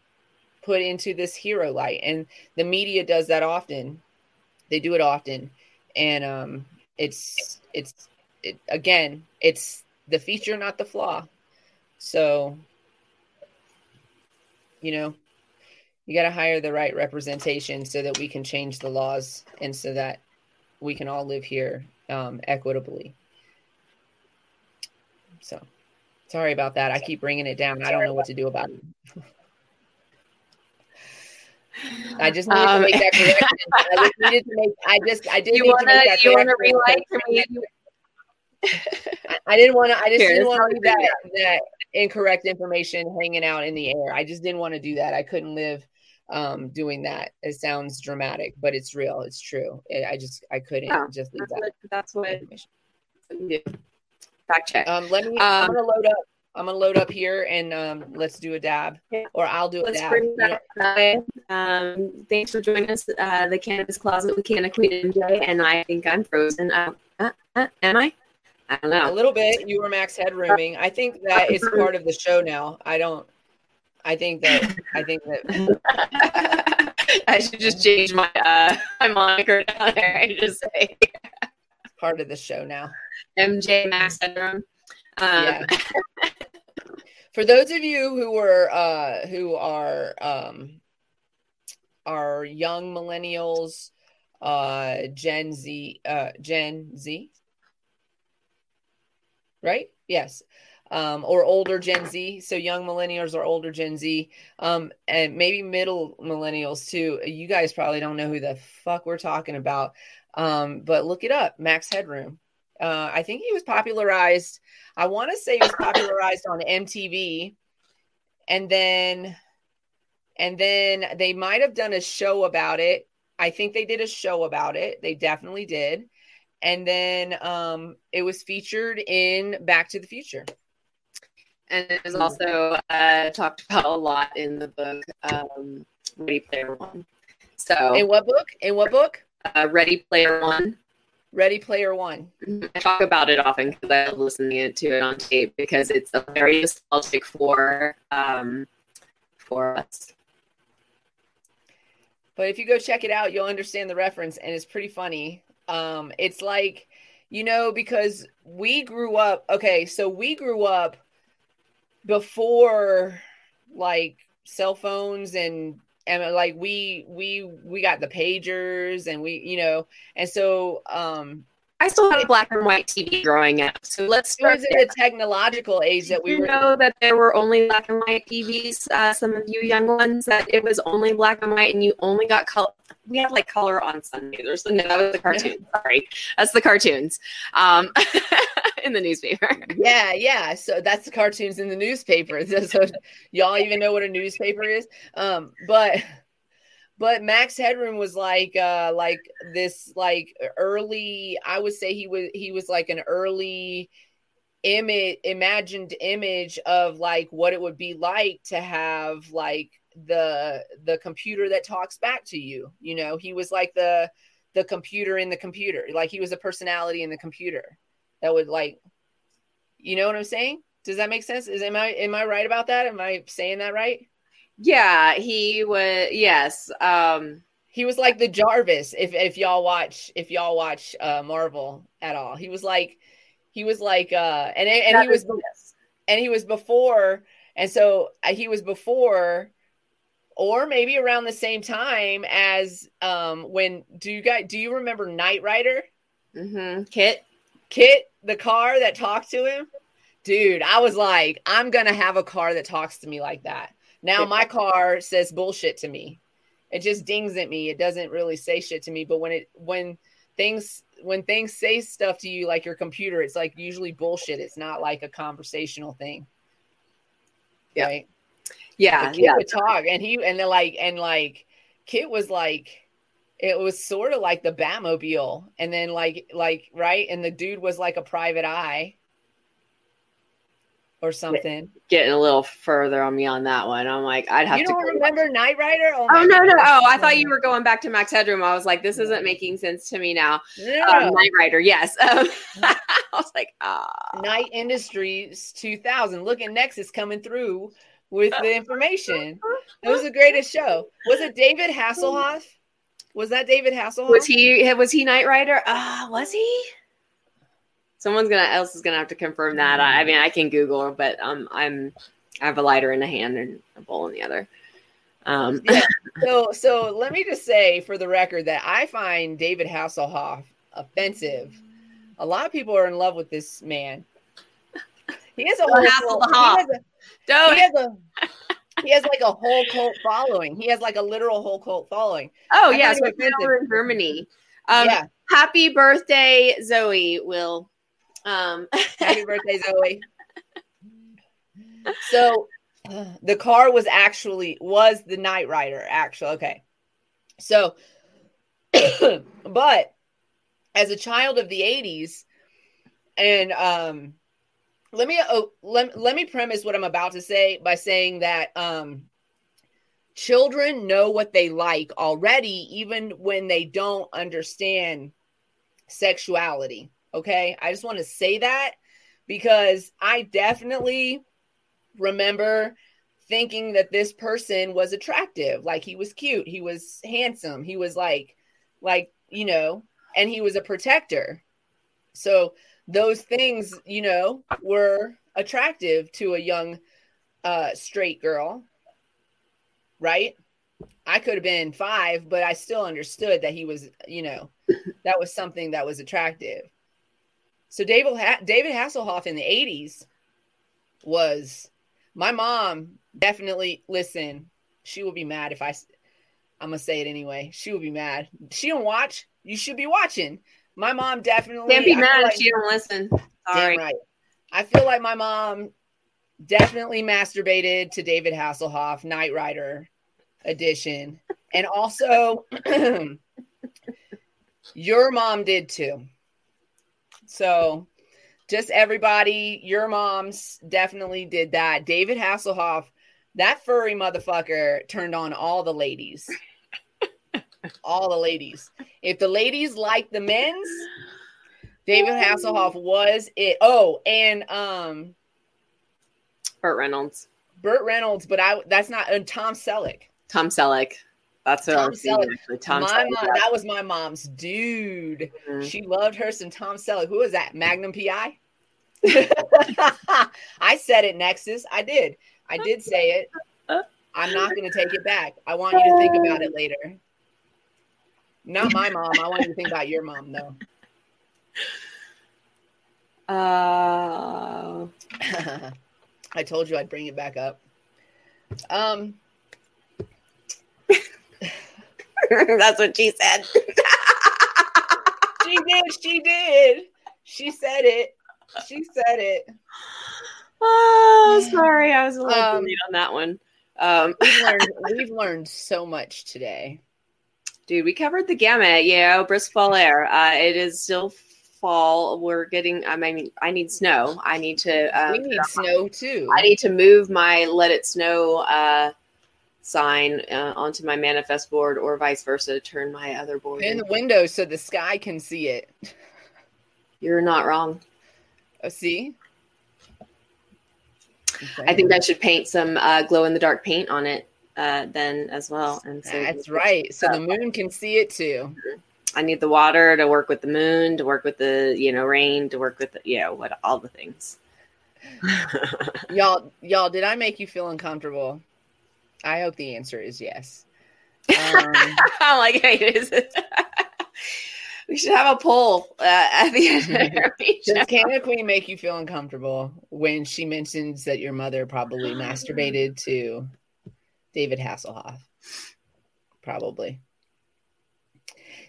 put into this hero light and the media does that often. They do it often and um it's it's it, again it's the feature not the flaw. So you know you got to hire the right representation so that we can change the laws and so that we can all live here um, equitably. So sorry about that. I keep bringing it down. I don't know what to do about it I just needed um, to make that correction. I just needed to make. I just. I did. You want to. You want to me? I didn't want to. I just Here, didn't want to leave that that incorrect information hanging out in the air. I just didn't want to do that. I couldn't live um doing that. It sounds dramatic, but it's real. It's true. I just I couldn't oh, just leave that's that. What, that's what. Fact check. Um, let me. Um, I'm gonna load up I'm gonna load up here and um, let's do a dab, or I'll do a let's dab. Bring that um, thanks for joining us, uh, the Cannabis Closet with Canna Queen MJ, and I think I'm frozen. Uh, uh, uh, am I? I don't know. A little bit. You were max headrooming. I think that is part of the show now. I don't. I think that. I think that. I should just change my uh, my moniker down there and just say part of the show now. MJ Max Headroom. Um, yeah. For those of you who were uh, who are um, are young millennials, uh, Gen Z, uh, Gen Z, right? Yes. Um, or older Gen Z. So young millennials or older Gen Z, um, and maybe middle millennials too. You guys probably don't know who the fuck we're talking about, um, but look it up. Max Headroom. Uh, I think he was popularized. I want to say he was popularized on MTV, and then, and then they might have done a show about it. I think they did a show about it. They definitely did, and then um, it was featured in Back to the Future. And it was also uh, talked about a lot in the book um, Ready Player One. So, in what book? In what book? Uh, Ready Player One. Ready Player One. I talk about it often because I love listening to it on tape because it's a very nostalgic for um, for us. But if you go check it out, you'll understand the reference, and it's pretty funny. Um, it's like, you know, because we grew up. Okay, so we grew up before like cell phones and and like we we we got the pagers and we you know and so um I still had a black and white TV growing up. So let's start in a technological age that we you were know that there were only black and white TVs. Uh, some of you young ones that it was only black and white, and you only got color. We had like color on Sunday. There's no, that was the cartoon. Sorry, that's the cartoons. Um, in the newspaper. Yeah, yeah. So that's the cartoons in the newspaper. So y'all even know what a newspaper is. Um, but but Max Headroom was like uh like this like early I would say he was he was like an early image imagined image of like what it would be like to have like the the computer that talks back to you you know? He was like the the computer in the computer. Like he was a personality in the computer that would like you know what i'm saying? Does that make sense? Is am i am i right about that? Am i saying that right yeah he was yes um he was like the jarvis if if y'all watch if y'all watch uh marvel at all he was like he was like uh and and he was and he was before and so uh, he was before or maybe around the same time as um when do you guys do you remember Knight Rider? Mm-hmm. KITT. KITT, the car that talked to him? Dude, I was like, I'm gonna have a car that talks to me like that. Now my car says bullshit to me. It just dings at me. It doesn't really say shit to me. But when it when things when things say stuff to you like your computer, it's like usually bullshit. It's not like a conversational thing. Yeah. Right? Yeah. the Yeah. would talk and he and then like and like KITT was like it was sort of like the batmobile and then like like right and the dude was like a private eye or something Getting a little further on me on that one. I'm like, I'd have you to. don't remember Knight Rider oh, Oh no no! Oh, I thought you were going back to Max Headroom. I was like, this isn't making sense to me now. no, Um, Knight Rider, yes. Um, I was like, ah. Knight Industries 2000 look at Nexus coming through with the information it was the greatest show was it David Hasselhoff was that David Hasselhoff Was he was he Knight Rider? Ah, was he? Someone's gonna else is gonna have to confirm that. I, I mean, I can Google, but um, I'm I have a lighter in the hand and a bowl in the other. Um, Yeah. So, so let me just say for the record that I find David Hasselhoff offensive. A lot of people are in love with this man. He has a whole cult, he, has a, he has a he has like a whole cult following. He has like a literal whole cult following. Oh I yeah, so we're in Germany. Um, yeah. Happy birthday, Zoe. Will. Um, Happy birthday, Zoe. So the car was actually was the Knight Rider. Actually, okay. So, but as a child of the '80s, and um, let me oh, let, let me premise what I'm about to say by saying that um, children know what they like already, even when they don't understand sexuality. Okay, I just want to say that because I definitely remember thinking that this person was attractive. Like he was cute he was handsome he was like like you know and he was a protector. So those things you know were attractive to a young uh straight girl right? I could have been 5 but i still understood that he was you know that was something that was attractive so David David Hasselhoff in the 80s was my mom definitely listen, she will be mad if I I'm going to say it anyway. She will be mad. She don't watch. You should be watching. My mom definitely can't be I mad like- if you don't listen. Sorry. right. I feel like my mom definitely masturbated to David Hasselhoff, Knight Rider edition. And also, your mom did too. So, just everybody, your moms definitely did that. David Hasselhoff, that furry motherfucker turned on all the ladies. all the ladies. If the ladies like the men's, David Hasselhoff was it. Oh, and um Burt Reynolds, Burt Reynolds, but I that's not and Tom Selleck. Tom Selleck. That's what I Tom was. Selleck. Actually, Tom my Selleck. mom, that was my mom's dude. Mhm. She loved her some Tom Selleck. Who was that? Magnum PI? I said it, Nexus. I did. I did say it. I'm not going to take it back. I want you to think about it later. Not my mom. I want you to think about your mom, though. Uh, I told you I'd bring it back up. Um, that's what she said. she did. She did. She said it. She said it. oh, sorry, I was a little Um, on that one. Um, We've learned. We've learned so much today. dude, we covered the gamut. Yeah, brisk fall air. Uh, it is still fall. We're getting. I mean, I need snow. I need to. Um, we need snow too. I need to move my "Let It Snow" uh, sign uh, onto my manifest board, or vice versa. Turn my other board. in in. the window so the sky can see it. You're not wrong. Oh, see? I think I should paint some uh, glow in the dark paint on it uh, then as well. And so that's right. So the moon can see it too. I need the water to work with the moon, to work with the you know rain, to work with the, you know what all the things. Y'all, y'all, did I make you feel uncomfortable? I hope the answer is yes. Um, I'm like, hey, is it? we should have a poll uh, at the end of every show. Does Canada Queen make you feel uncomfortable when she mentions that your mother probably masturbated to David Hasselhoff? Probably.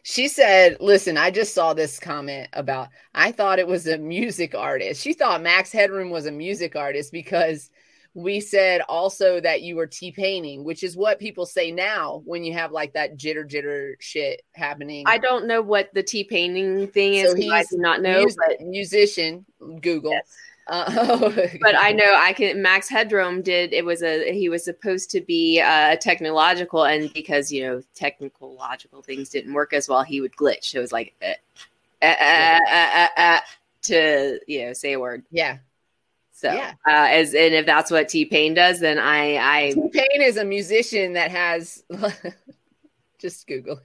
She said, Listen, I just saw this comment about, I thought it was a music artist. She thought Max Headroom was a music artist because we said also that you were T painting, which is what people say now when you have like that jitter jitter shit happening. I don't know what the T painting thing is. So I do not know, Mus- but musician, Google. Yes. Uh, but I know I can. Max Headroom did. It was a. He was supposed to be uh, technological, and because you know technical logical things didn't work as well, he would glitch. So it was like, uh, uh, uh, uh, uh, uh, to you know say a word. yeah. So Yeah. uh, as and if that's what T Pain does, then I I T-Pain is a musician that has just Google.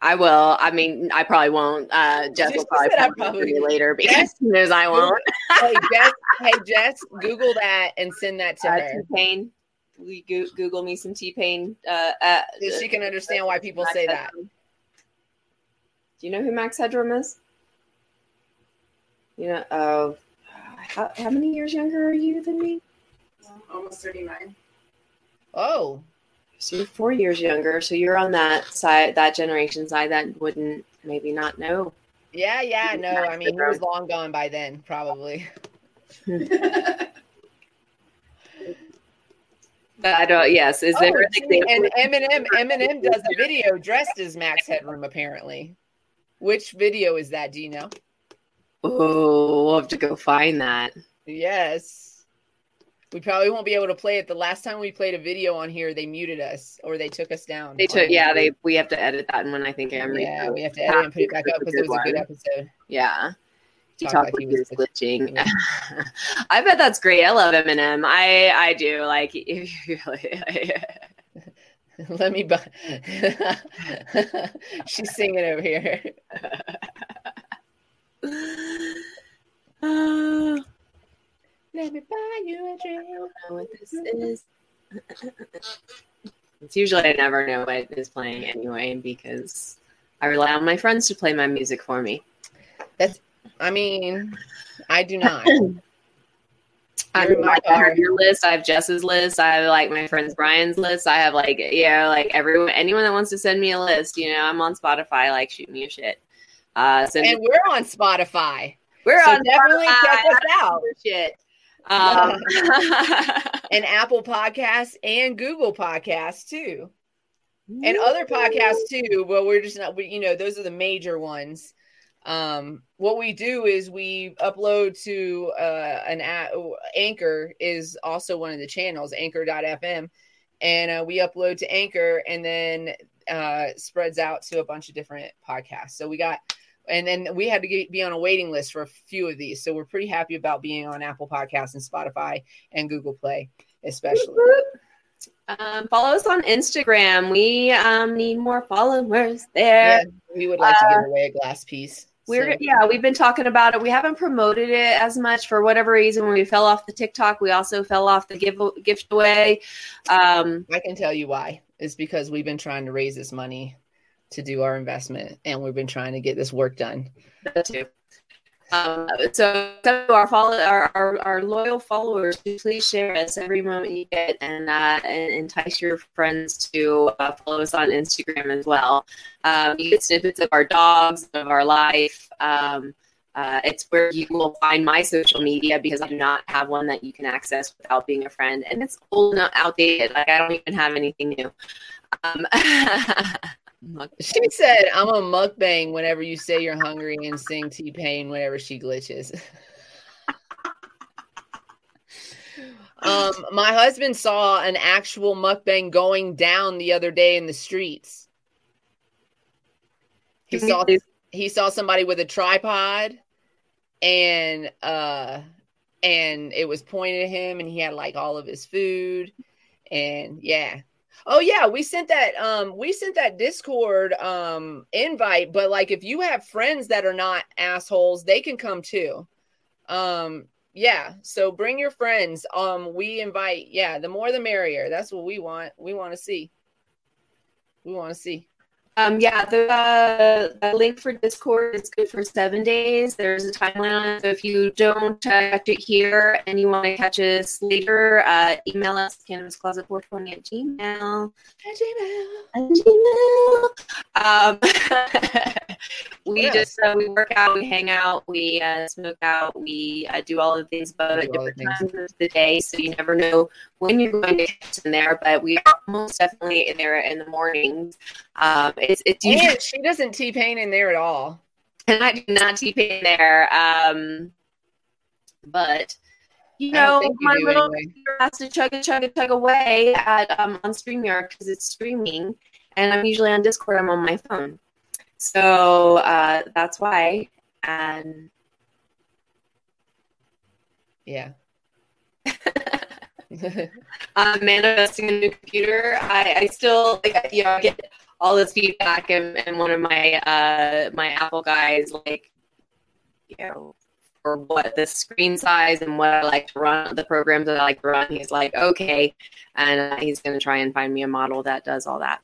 I will. I mean, I probably won't. Uh, Jess will probably I probably, later because she as I won't. hey Jess, hey Jess, Google that and send that to Uh, her. T Pain. We go- Google me some T Pain. Uh, uh, So she can understand why people Max say that. Do you know who Max Headroom is? You know, oh, how, how many years younger are you than me? Almost 39. Oh, So you're four years younger. So you're on that side, that generation side that wouldn't maybe not know. yeah, yeah. No, I mean he was long gone by then, probably. I don't. Yes, is there Oh, an gee, example? and Eminem, Eminem does a video dressed as Max Headroom, apparently. Which video is that? Do you know? Oh, we'll have to go find that. Yes. We probably won't be able to play it. The last time we played a video on here, they muted us or they took us down. They took. Yeah, they. We have to edit that one. I think I'm. Yeah, we have to edit and put it back up because it was a good episode. Yeah. He Talk talked like like he was glitching. I bet that's great. I love Eminem. I I do. Like if you really Let me buy. She's singing over here. Uh, Let me buy you a drink. I don't know what this is. It's usually I never know what is playing anyway because I rely on my friends to play my music for me. That's, I mean, I do not. I You're in like, I have your list. I have Jess's list. I have like my friends Brian's list. I have like yeah, like everyone, anyone that wants to send me a list. You know, I'm on Spotify. Like shoot me a shit. Uh, send And we're on Spotify. we're so on definitely Spotify. check us out. don't give a Shit. Um, And Apple Podcasts and Google Podcasts too. and other podcasts too. Well, we're just not, we, you know, those are the major ones. Um, what we do is we upload to uh, an Anchor is also one of the channels, Anchor.fm, and uh, we upload to Anchor, and then uh, spreads out to a bunch of different podcasts. So we got. And then we had to get, be on a waiting list for a few of these. So we're pretty happy about being on Apple Podcasts and Spotify and Google Play, especially. Um, follow us on Instagram. We um, need more followers there. Yeah, we would like to give away a glass piece. We're So- yeah, we've been talking about it. We haven't promoted it as much for whatever reason. When we fell off the TikTok, we also fell off the give gift away. Um, I can tell you why. It's because we've been trying to raise this money to do our investment, and we've been trying to get this work done. Um, so, so our follow our, our, our loyal followers, please share us every moment you get, and uh, and entice your friends to uh, follow us on Instagram as well. Um, you get snippets of our dogs, of our life. Um, uh, it's where you will find my social media because I do not have one that you can access without being a friend, and it's old and outdated. Like I don't even have anything new. Um, She said, "I'm a mukbang whenever you say you're hungry and sing T Pain whenever she glitches." um, my husband saw an actual mukbang going down the other day in the streets. He saw he saw somebody with a tripod and uh and it was pointed at him and he had like all of his food and yeah oh yeah we sent that um we sent that discord um invite but like if you have friends that are not assholes they can come too um yeah, so bring your friends. Um, we invite. Yeah, the more the merrier. That's what we want. We want to see. We want to see. Um, yeah, the, uh, the link for Discord is good for seven days. There's a timeline on it. So if you don't uh, catch it here and you want to catch us later, uh, email us cannabiscloset420 at gmail. At gmail. At gmail. Um, we Yes. just uh, we work out, we hang out, we uh, smoke out, we uh, do all the things but at different times of the day. So you never know when you're going to catch in there, but we are most definitely in there in the mornings. Um, it's it's usually And she doesn't T pain in there at all. and I do not T pain there. Um, but you know, you my little anyway. has to chug a chug a chug away at um on StreamYard because it's streaming, and I'm usually on Discord. I'm on my phone, so uh, that's why. And Yeah. I'm manifesting a new computer. I, I still like you know I get all this feedback and, and one of my uh my Apple guys like you know for what the screen size and what I like to run the programs that I like to run. He's like okay, and uh, he's going to try and find me a model that does all that.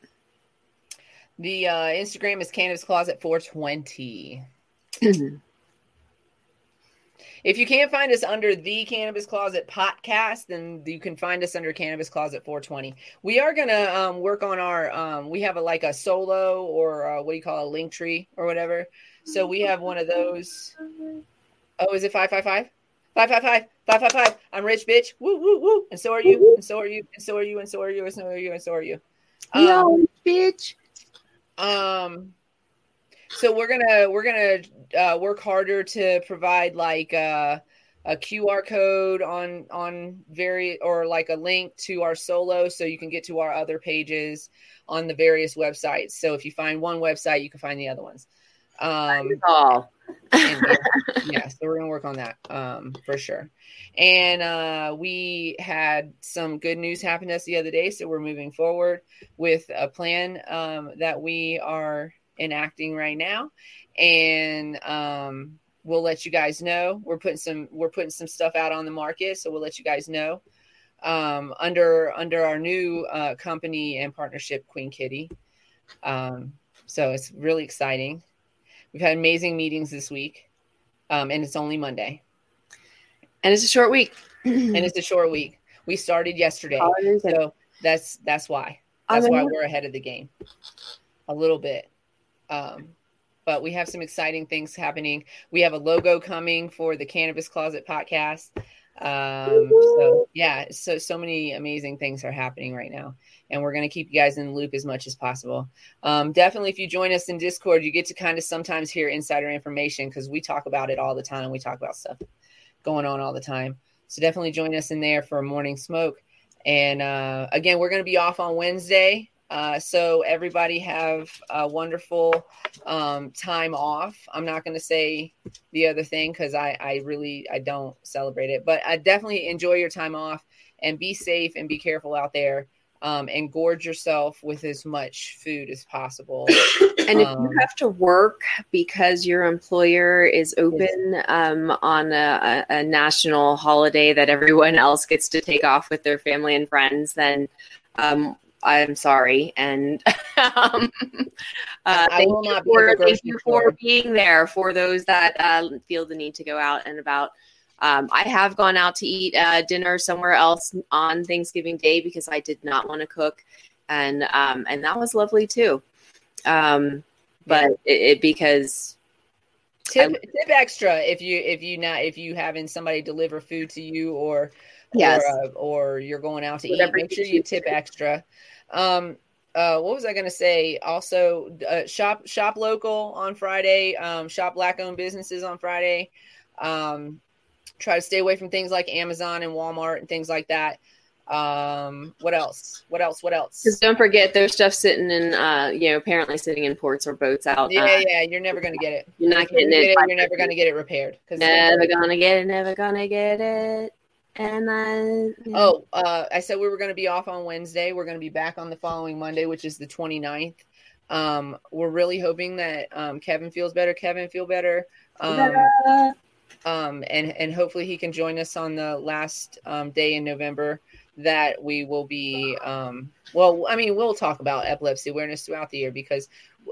the uh, Instagram is Cannabis Closet 420. If you can't find us under the Cannabis Closet podcast, then you can find us under Cannabis Closet 420. We are gonna um, work on our. Um, we have a like a solo or uh what do you call a link tree or whatever. So we have one of those. Oh, is it five five five? Five five five five five five. I'm rich, bitch. Woo woo woo. And so are you. And so are you. And so are you. And so are you. And so are you. And so are you. Um, Yo, bitch. um so we're gonna we're gonna uh, work harder to provide like uh, a qr code on on very or like a link to our solo so you can get to our other pages on the various websites so if you find one website you can find the other ones um all. and, yeah, yeah, so we're gonna work on that um, for sure. And uh, we had some good news happen to us the other day, so we're moving forward with a plan um, that we are enacting right now, and um, we'll let you guys know. We're putting some we're putting some stuff out on the market, so we'll let you guys know um, under under our new uh, company and partnership, Queen Kitty. Um, so it's really exciting. We've had amazing meetings this week, um, and it's only Monday, And it's a short week. and it's a short week. We started yesterday, so that's that's why that's why we're ahead of the game a little bit. Um, but we have some exciting things happening. We have a logo coming for the Cannabis Closet podcast. Um, so yeah, so so many amazing things are happening right now, and we're going to keep you guys in the loop as much as possible. Um, definitely, if you join us in Discord, you get to kind of sometimes hear insider information because we talk about it all the time. We talk about stuff going on all the time. So definitely join us in there for a morning smoke. And uh, again, we're going to be off on Wednesday. Uh, so everybody have a wonderful um, time off. I'm not going to say the other thing because I, I really I don't celebrate it, but I definitely enjoy your time off and be safe and be careful out there. Um, and gorge yourself with as much food as possible. And if Um, you have to work because your employer is open um, on a, a, a national holiday that everyone else gets to take off with their family and friends, then um, I'm sorry. And um, uh, I thank, will you not be for, thank you for being there for those that uh, feel the need to go out and about. Um, I have gone out to eat uh, dinner somewhere else on Thanksgiving Day because I did not want to cook, and um, and that was lovely too. Um, but it, it because tip tip extra if you if you not if you having somebody deliver food to you or Yes. or, uh, or you're going out to Whatever eat make sure you tip extra um uh what was i going to say also uh, shop shop local on friday um shop black owned businesses on friday um try to stay away from things like amazon and walmart and things like that um what else what else what else because don't forget there's stuff sitting in uh you know apparently sitting in ports or boats out. yeah uh, yeah you're never going to get it You're not If you getting get it. you're never going to get it repaired because never gonna get it. Never gonna get it. And I Oh, uh, I said we were going to be off on Wednesday. We're going to be back on the following Monday, which is the 29th. Um, we're really hoping that um, Kevin feels better. Kevin, feel better. Um, um, and and hopefully he can join us on the last um, day in November. That we will be. Um, well, I mean, we'll talk about epilepsy awareness throughout the year because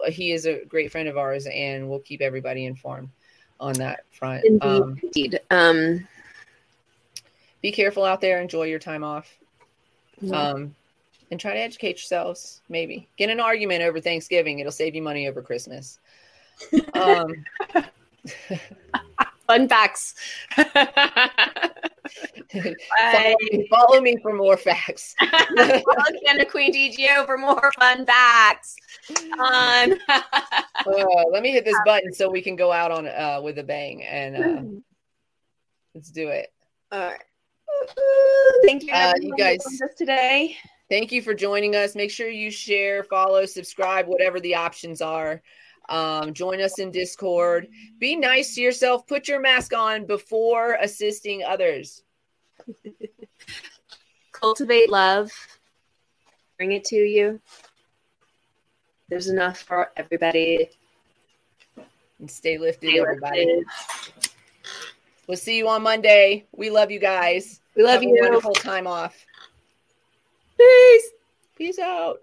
he is a great friend of ours, and we'll keep everybody informed on that front. Indeed. Um, Indeed. Um, be careful out there. Enjoy your time off. Yeah. Um, and try to educate yourselves. Maybe get an argument over Thanksgiving. It'll save you money over Christmas. Um, fun facts. follow, me, follow me for more facts. Follow Canada Queen DGO for more fun facts. Um, Uh, let me hit this button so we can go out on uh, with a bang and uh, let's do it. all right. Thank you, Uh, you guys- us today. Thank you for joining us. Make sure you share, follow, subscribe, whatever the options are. Um, join us in Discord. Be nice to yourself. Put your mask on before assisting others. Cultivate love. Bring it to you. There's enough for everybody. And stay lifted, Stay everybody. lifted. We'll see you on Monday. We love you guys. We love Have you. A wonderful time off. Peace. Peace out.